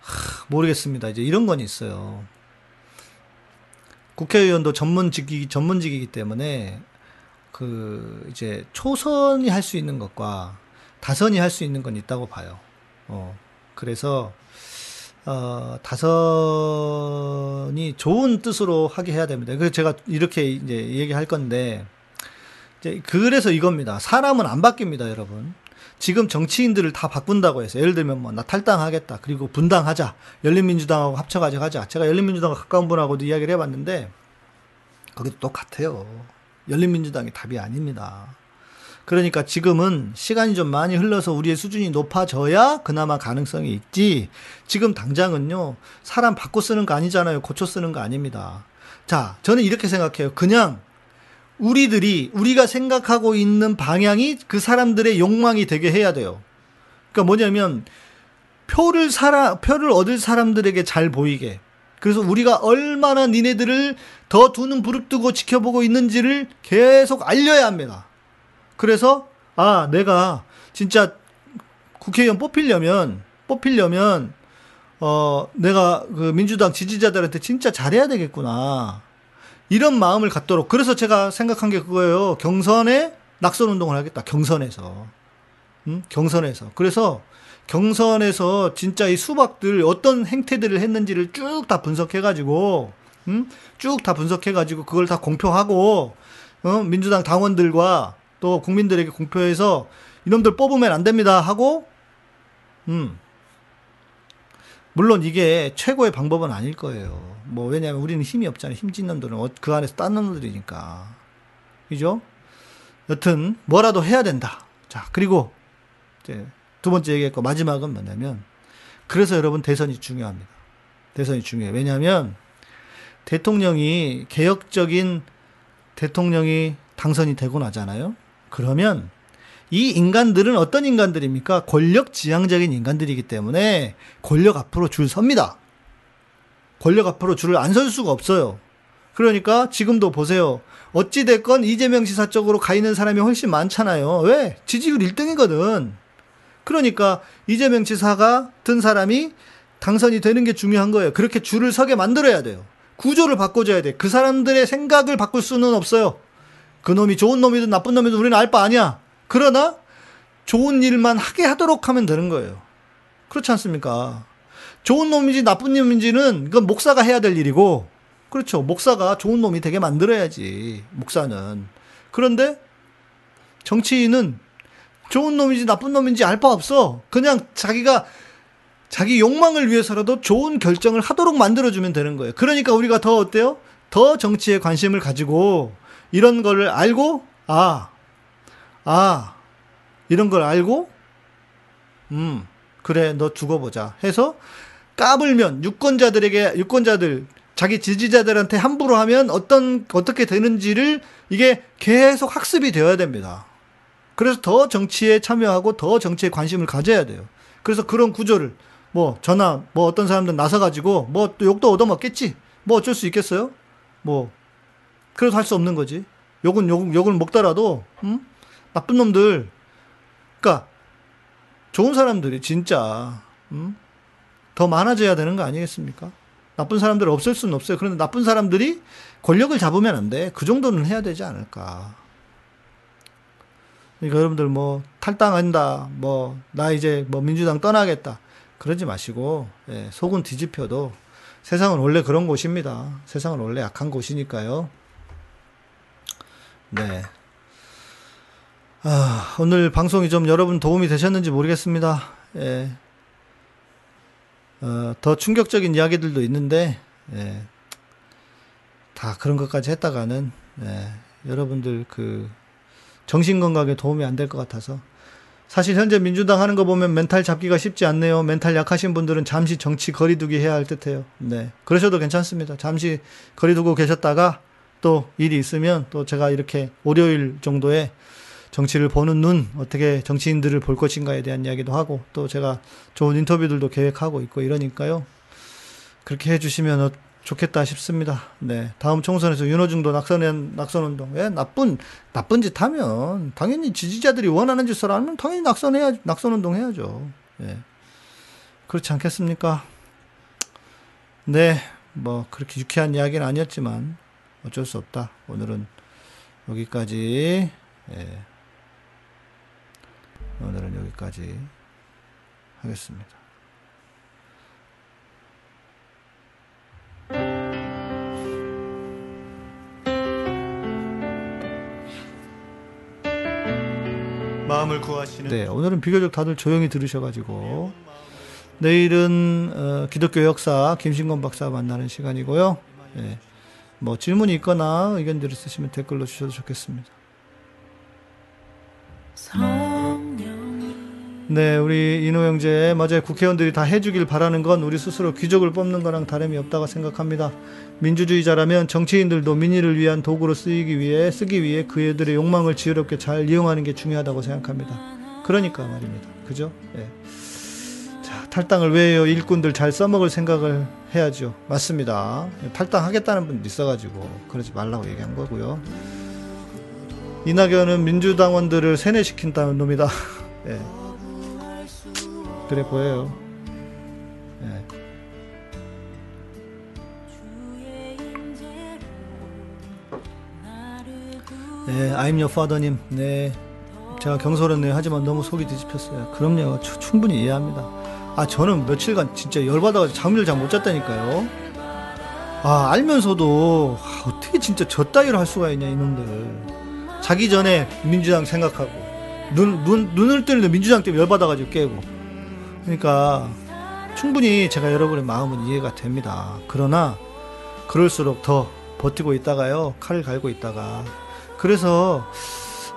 하, 모르겠습니다. 이제 이런 건 있어요. 국회의원도 전문직이 전문직이기 때문에 그 이제 초선이 할 수 있는 것과 다선이 할 수 있는 건 있다고 봐요. 어. 그래서 어, 다선이 좋은 뜻으로 하게 해야 됩니다. 그래서 제가 이렇게 이제 얘기할 건데 그래서 이겁니다. 사람은 안 바뀝니다, 여러분. 지금 정치인들을 다 바꾼다고 해서 예를 들면 뭐 나 탈당하겠다. 그리고 분당하자. 열린민주당하고 합쳐가지고 하자. 제가 열린민주당과 가까운 분하고도 이야기를 해봤는데 거기도 똑같아요. 열린민주당이 답이 아닙니다. 그러니까 지금은 시간이 좀 많이 흘러서 우리의 수준이 높아져야 그나마 가능성이 있지. 지금 당장은요, 사람 바꿔 쓰는 거 아니잖아요. 고쳐 쓰는 거 아닙니다. 자, 저는 이렇게 생각해요. 그냥 우리들이, 우리가 생각하고 있는 방향이 그 사람들의 욕망이 되게 해야 돼요. 그러니까 뭐냐면, 표를 사라, 표를 얻을 사람들에게 잘 보이게. 그래서 우리가 얼마나 니네들을 더 두는 부릅뜨고 지켜보고 있는지를 계속 알려야 합니다. 그래서 아 내가 진짜 국회의원 뽑히려면 뽑히려면 어 내가 그 민주당 지지자들한테 진짜 잘해야 되겠구나 이런 마음을 갖도록 그래서 제가 생각한 게 그거예요 경선에 낙선 운동을 하겠다 경선에서 음? 경선에서 그래서 경선에서 진짜 이 수박들 어떤 행태들을 했는지를 쭉 다 분석해가지고 음? 쭉 다 분석해가지고 그걸 다 공표하고 어? 민주당 당원들과 또 국민들에게 공표해서 이놈들 뽑으면 안 됩니다 하고 음 물론 이게 최고의 방법은 아닐 거예요. 뭐 왜냐하면 우리는 힘이 없잖아요. 힘진 놈들은 어- 그 안에서 딴 놈들이니까 그죠? 여튼 뭐라도 해야 된다. 자 그리고 이제 두 번째 얘기했고 마지막은 뭐냐면 그래서 여러분 대선이 중요합니다. 대선이 중요해요. 왜냐하면 대통령이 개혁적인 대통령이 당선이 되고 나잖아요. 그러면 이 인간들은 어떤 인간들입니까? 권력 지향적인 인간들이기 때문에 권력 앞으로 줄 섭니다. 권력 앞으로 줄을 안 설 수가 없어요. 그러니까 지금도 보세요. 어찌됐건 이재명 지사 쪽으로 가 있는 사람이 훨씬 많잖아요. 왜? 지지율 1등이거든. 그러니까 이재명 지사가 든 사람이 당선이 되는 게 중요한 거예요. 그렇게 줄을 서게 만들어야 돼요. 구조를 바꿔줘야 돼. 그 사람들의 생각을 바꿀 수는 없어요. 그 놈이 좋은 놈이든 나쁜 놈이든 우리는 알 바 아니야. 그러나 좋은 일만 하게 하도록 하면 되는 거예요. 그렇지 않습니까? 좋은 놈인지 나쁜 놈인지는 그건 목사가 해야 될 일이고, 그렇죠. 목사가 좋은 놈이 되게 만들어야지. 목사는. 그런데 정치인은 좋은 놈인지 나쁜 놈인지 알 바 없어. 그냥 자기가 자기 욕망을 위해서라도 좋은 결정을 하도록 만들어주면 되는 거예요. 그러니까 우리가 더 어때요? 더 정치에 관심을 가지고 이런 거를 알고, 아, 아, 이런 걸 알고, 음, 그래, 너 두고 보자. 해서 까불면 유권자들에게, 유권자들, 자기 지지자들한테 함부로 하면 어떤, 어떻게 되는지를 이게 계속 학습이 되어야 됩니다. 그래서 더 정치에 참여하고 더 정치에 관심을 가져야 돼요. 그래서 그런 구조를 뭐 전화 뭐 어떤 사람들 나서 가지고 뭐 또 욕도 얻어먹겠지. 뭐 어쩔 수 있겠어요? 뭐 그래도 할 수 없는 거지. 욕은 욕 욕을 먹더라도 음? 나쁜 놈들 그러니까 좋은 사람들이 진짜 음? 더 많아져야 되는 거 아니겠습니까? 나쁜 사람들 없을 수는 없어요. 그런데 나쁜 사람들이 권력을 잡으면 안 돼. 그 정도는 해야 되지 않을까. 그러니까 여러분들 뭐 탈당한다, 뭐 나 이제 뭐 민주당 떠나겠다 그러지 마시고 예, 속은 뒤집혀도 세상은 원래 그런 곳입니다. 세상은 원래 약한 곳이니까요. 네. 아, 오늘 방송이 좀 여러분 도움이 되셨는지 모르겠습니다. 예. 어, 더 충격적인 이야기들도 있는데 예. 다 그런 것까지 했다가는 예, 여러분들 그 정신 건강에 도움이 안 될 것 같아서 사실 현재 민주당 하는 거 보면 멘탈 잡기가 쉽지 않네요. 멘탈 약하신 분들은 잠시 정치 거리두기 해야 할 듯해요. 네. 그러셔도 괜찮습니다. 잠시 거리두고 계셨다가 또 일이 있으면 또 제가 이렇게 월요일 정도에 정치를 보는 눈, 어떻게 정치인들을 볼 것인가에 대한 이야기도 하고 또 제가 좋은 인터뷰들도 계획하고 있고 이러니까요. 그렇게 해주시면 어- 좋겠다 싶습니다. 네. 다음 총선에서 윤호중도 낙선, 낙선운동. 왜? 나쁜, 나쁜 짓 하면 당연히 지지자들이 원하는 짓을 하면 당연히 낙선해야, 낙선운동 해야죠. 예. 그렇지 않겠습니까? 네. 뭐, 그렇게 유쾌한 이야기는 아니었지만 어쩔 수 없다. 오늘은 여기까지. 예. 오늘은 여기까지 하겠습니다. 마음을 구하시는 네, 오늘은 비교적 다들 조용히 들으셔가지고 내일은 어, 기독교 역사 김신건 박사 만나는 시간이고요. 예. 뭐 질문이 있거나 의견들을 쓰시면 댓글로 주셔도 좋겠습니다. 네, 우리 인호 형제 맞아요. 국회의원들이 다 해주길 바라는 건 우리 스스로 귀족을 뽑는 거랑 다름이 없다고 생각합니다. 민주주의자라면 정치인들도 민의를 위한 도구로 쓰이기 위해 쓰기 위해 그애들의 욕망을 지혜롭게 잘 이용하는 게 중요하다고 생각합니다. 그러니까 말입니다. 그죠? 예. 자, 탈당을 왜 해요? 일꾼들 잘 써먹을 생각을 해야죠. 맞습니다. 탈당하겠다는 분도 있어가지고 그러지 말라고 얘기한 거고요. 이낙연은 민주당원들을 세뇌시킨다는 놈이다. 예. 그래 보여요. 예. 네, I'm your father님. 네. 제가 경솔했네요. 하지만 너무 속이 뒤집혔어요. 그럼요. 추- 충분히 이해합니다. 아, 저는 며칠간 진짜 열받아가지고 잠을 잘 못 잤다니까요. 아, 알면서도, 아, 어떻게 진짜 저 따위로 할 수가 있냐, 이놈들. 자기 전에 민주당 생각하고, 눈, 눈, 눈을 뜨는데 민주당 때문에 열받아가지고 깨고. 그러니까, 충분히 제가 여러분의 마음은 이해가 됩니다. 그러나, 그럴수록 더 버티고 있다가요, 칼을 갈고 있다가. 그래서,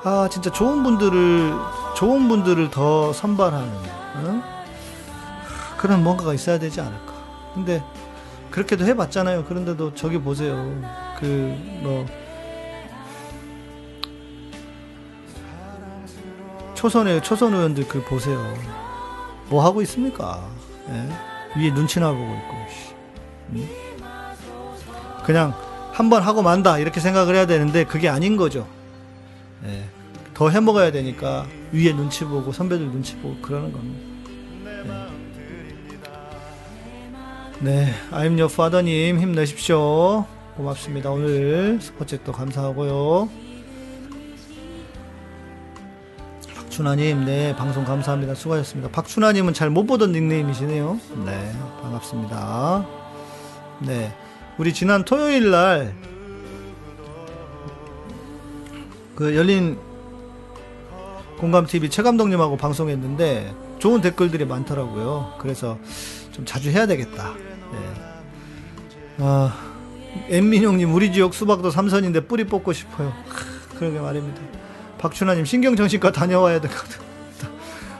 아, 진짜 좋은 분들을, 좋은 분들을 더 선발하는, 응? 그런 뭔가가 있어야 되지 않을까. 근데, 그렇게도 해봤잖아요. 그런데도 저기 보세요. 그, 뭐, 초선의, 초선 의원들 그 보세요. 뭐 하고 있습니까? 예? 위에 눈치나 보고 있고, 씨. 음? 그냥 한 번 하고 만다. 이렇게 생각을 해야 되는데, 그게 아닌 거죠. 예. 더 해먹어야 되니까, 위에 눈치 보고, 선배들 눈치 보고, 그러는 겁니다. 네, I'm your father님 힘내십시오. 고맙습니다. 오늘 스포츠도 감사하고요. 박춘하님, 네, 방송 감사합니다. 수고하셨습니다. 박춘하님은 잘 못 보던 닉네임이시네요. 네, 반갑습니다. 네, 우리 지난 토요일 날, 그 열린 공감TV 최 감독님하고 방송했는데, 좋은 댓글들이 많더라고요. 그래서 좀 자주 해야 되겠다. 네. 아, 엠민용님, 우리 지역 수박도 삼선인데 뿌리 뽑고 싶어요. 크, 그러게 말입니다. 박춘하님, 신경정신과 다녀와야 되거든.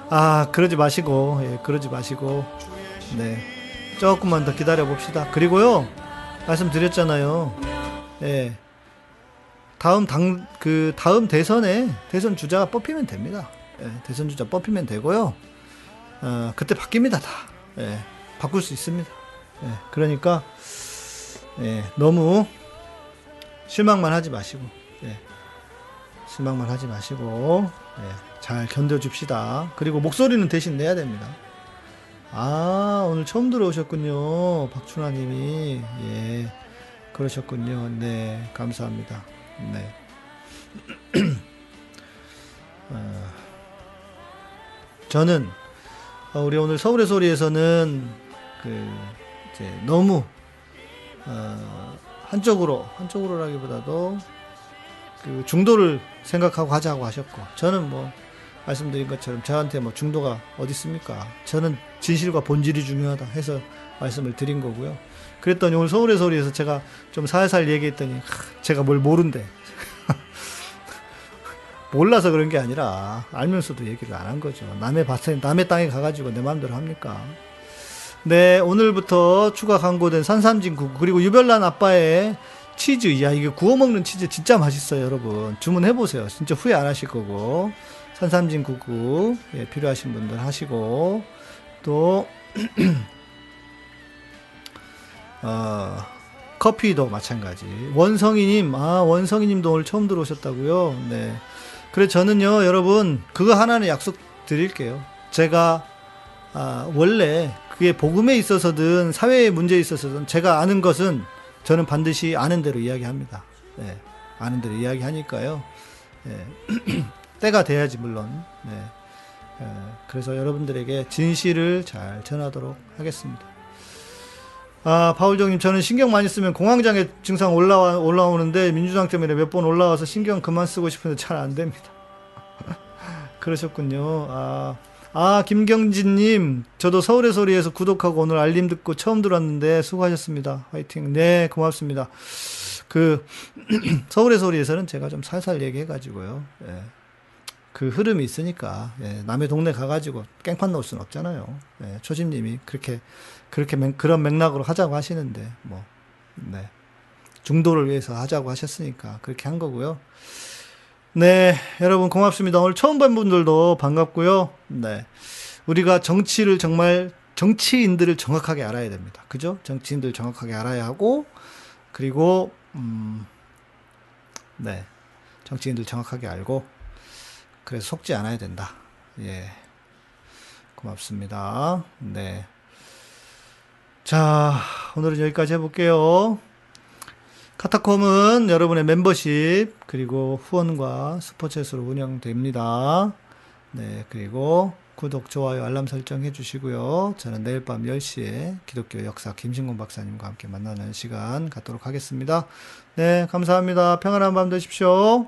아, 그러지 마시고, 예, 그러지 마시고, 네. 조금만 더 기다려 봅시다. 그리고요, 말씀드렸잖아요. 예. 다음 당, 그, 다음 대선에, 대선 주자가 뽑히면 됩니다. 예, 대선 주자 뽑히면 되고요. 어, 그때 바뀝니다, 다. 예, 바꿀 수 있습니다. 예, 그러니까, 예, 너무 실망만 하지 마시고, 예, 실망만 하지 마시고, 예, 잘 견뎌줍시다. 그리고 목소리는 대신 내야 됩니다. 아, 오늘 처음 들어오셨군요. 박춘하님이. 예, 그러셨군요. 네, 감사합니다. 네. 어, 저는 어, 우리 오늘 서울의 소리에서는 그 이제 너무 어, 한쪽으로 한쪽으로라기보다도 그 중도를 생각하고 하자고 하셨고 저는 뭐 말씀드린 것처럼 저한테 뭐 중도가 어디 있습니까? 저는 진실과 본질이 중요하다 해서 말씀을 드린 거고요. 그랬더니 오늘 서울의 소리에서 제가 좀 살살 얘기했더니 하, 제가 뭘 모른대. 몰라서 그런 게 아니라 알면서도 얘기를 안 한 거죠. 남의 밭에 남의 땅에 가가지고 내 마음대로 합니까? 네 오늘부터 추가 광고된 산삼진9 그리고 유별난 아빠의 치즈, 야, 이게 구워 먹는 치즈 진짜 맛있어요, 여러분. 주문해 보세요. 진짜 후회 안 하실 거고. 산삼진 구구, 예, 필요하신 분들 하시고, 또, 어, 커피도 마찬가지. 원성이님, 아, 원성이님도 오늘 처음 들어오셨다고요? 네. 그래, 저는요, 여러분, 그거 하나는 약속 드릴게요. 제가, 아, 원래 그게 복음에 있어서든 사회의 문제에 있어서든 제가 아는 것은 저는 반드시 아는 대로 이야기합니다. 네. 아는 대로 이야기하니까요. 네. 때가 돼야지, 물론. 네. 에, 그래서 여러분들에게 진실을 잘 전하도록 하겠습니다. 아, 바울정님, 저는 신경 많이 쓰면 공황장애 증상 올라와, 올라오는데 민주당 때문에 몇 번 올라와서 신경 그만 쓰고 싶은데 잘 안 됩니다. 그러셨군요. 아, 아, 김경진님, 저도 서울의 소리에서 구독하고 오늘 알림 듣고 처음 들었는데 수고하셨습니다. 화이팅. 네, 고맙습니다. 그, 서울의 소리에서는 제가 좀 살살 얘기해가지고요. 예. 그 흐름이 있으니까, 예, 남의 동네 가가지고 깽판 넣을 수는 없잖아요. 예, 초심님이 그렇게, 그렇게 맥- 그런 맥락으로 하자고 하시는데, 뭐, 네. 중도를 위해서 하자고 하셨으니까 그렇게 한 거고요. 네, 여러분 고맙습니다. 오늘 처음 본 분들도 반갑고요. 네. 우리가 정치를 정말 정치인들을 정확하게 알아야 됩니다. 그죠? 정치인들 정확하게 알아야 하고 그리고 음 네. 정치인들 정확하게 알고 그래서 속지 않아야 된다. 예. 고맙습니다. 네. 자, 오늘은 여기까지 해 볼게요. 카타콤은 여러분의 멤버십 그리고 후원과 스포츠에서 운영됩니다. 네, 그리고 구독, 좋아요, 알람 설정 해주시고요. 저는 내일 밤 10시에 기독교 역사 김신곤 박사님과 함께 만나는 시간 갖도록 하겠습니다. 네, 감사합니다. 평안한 밤 되십시오.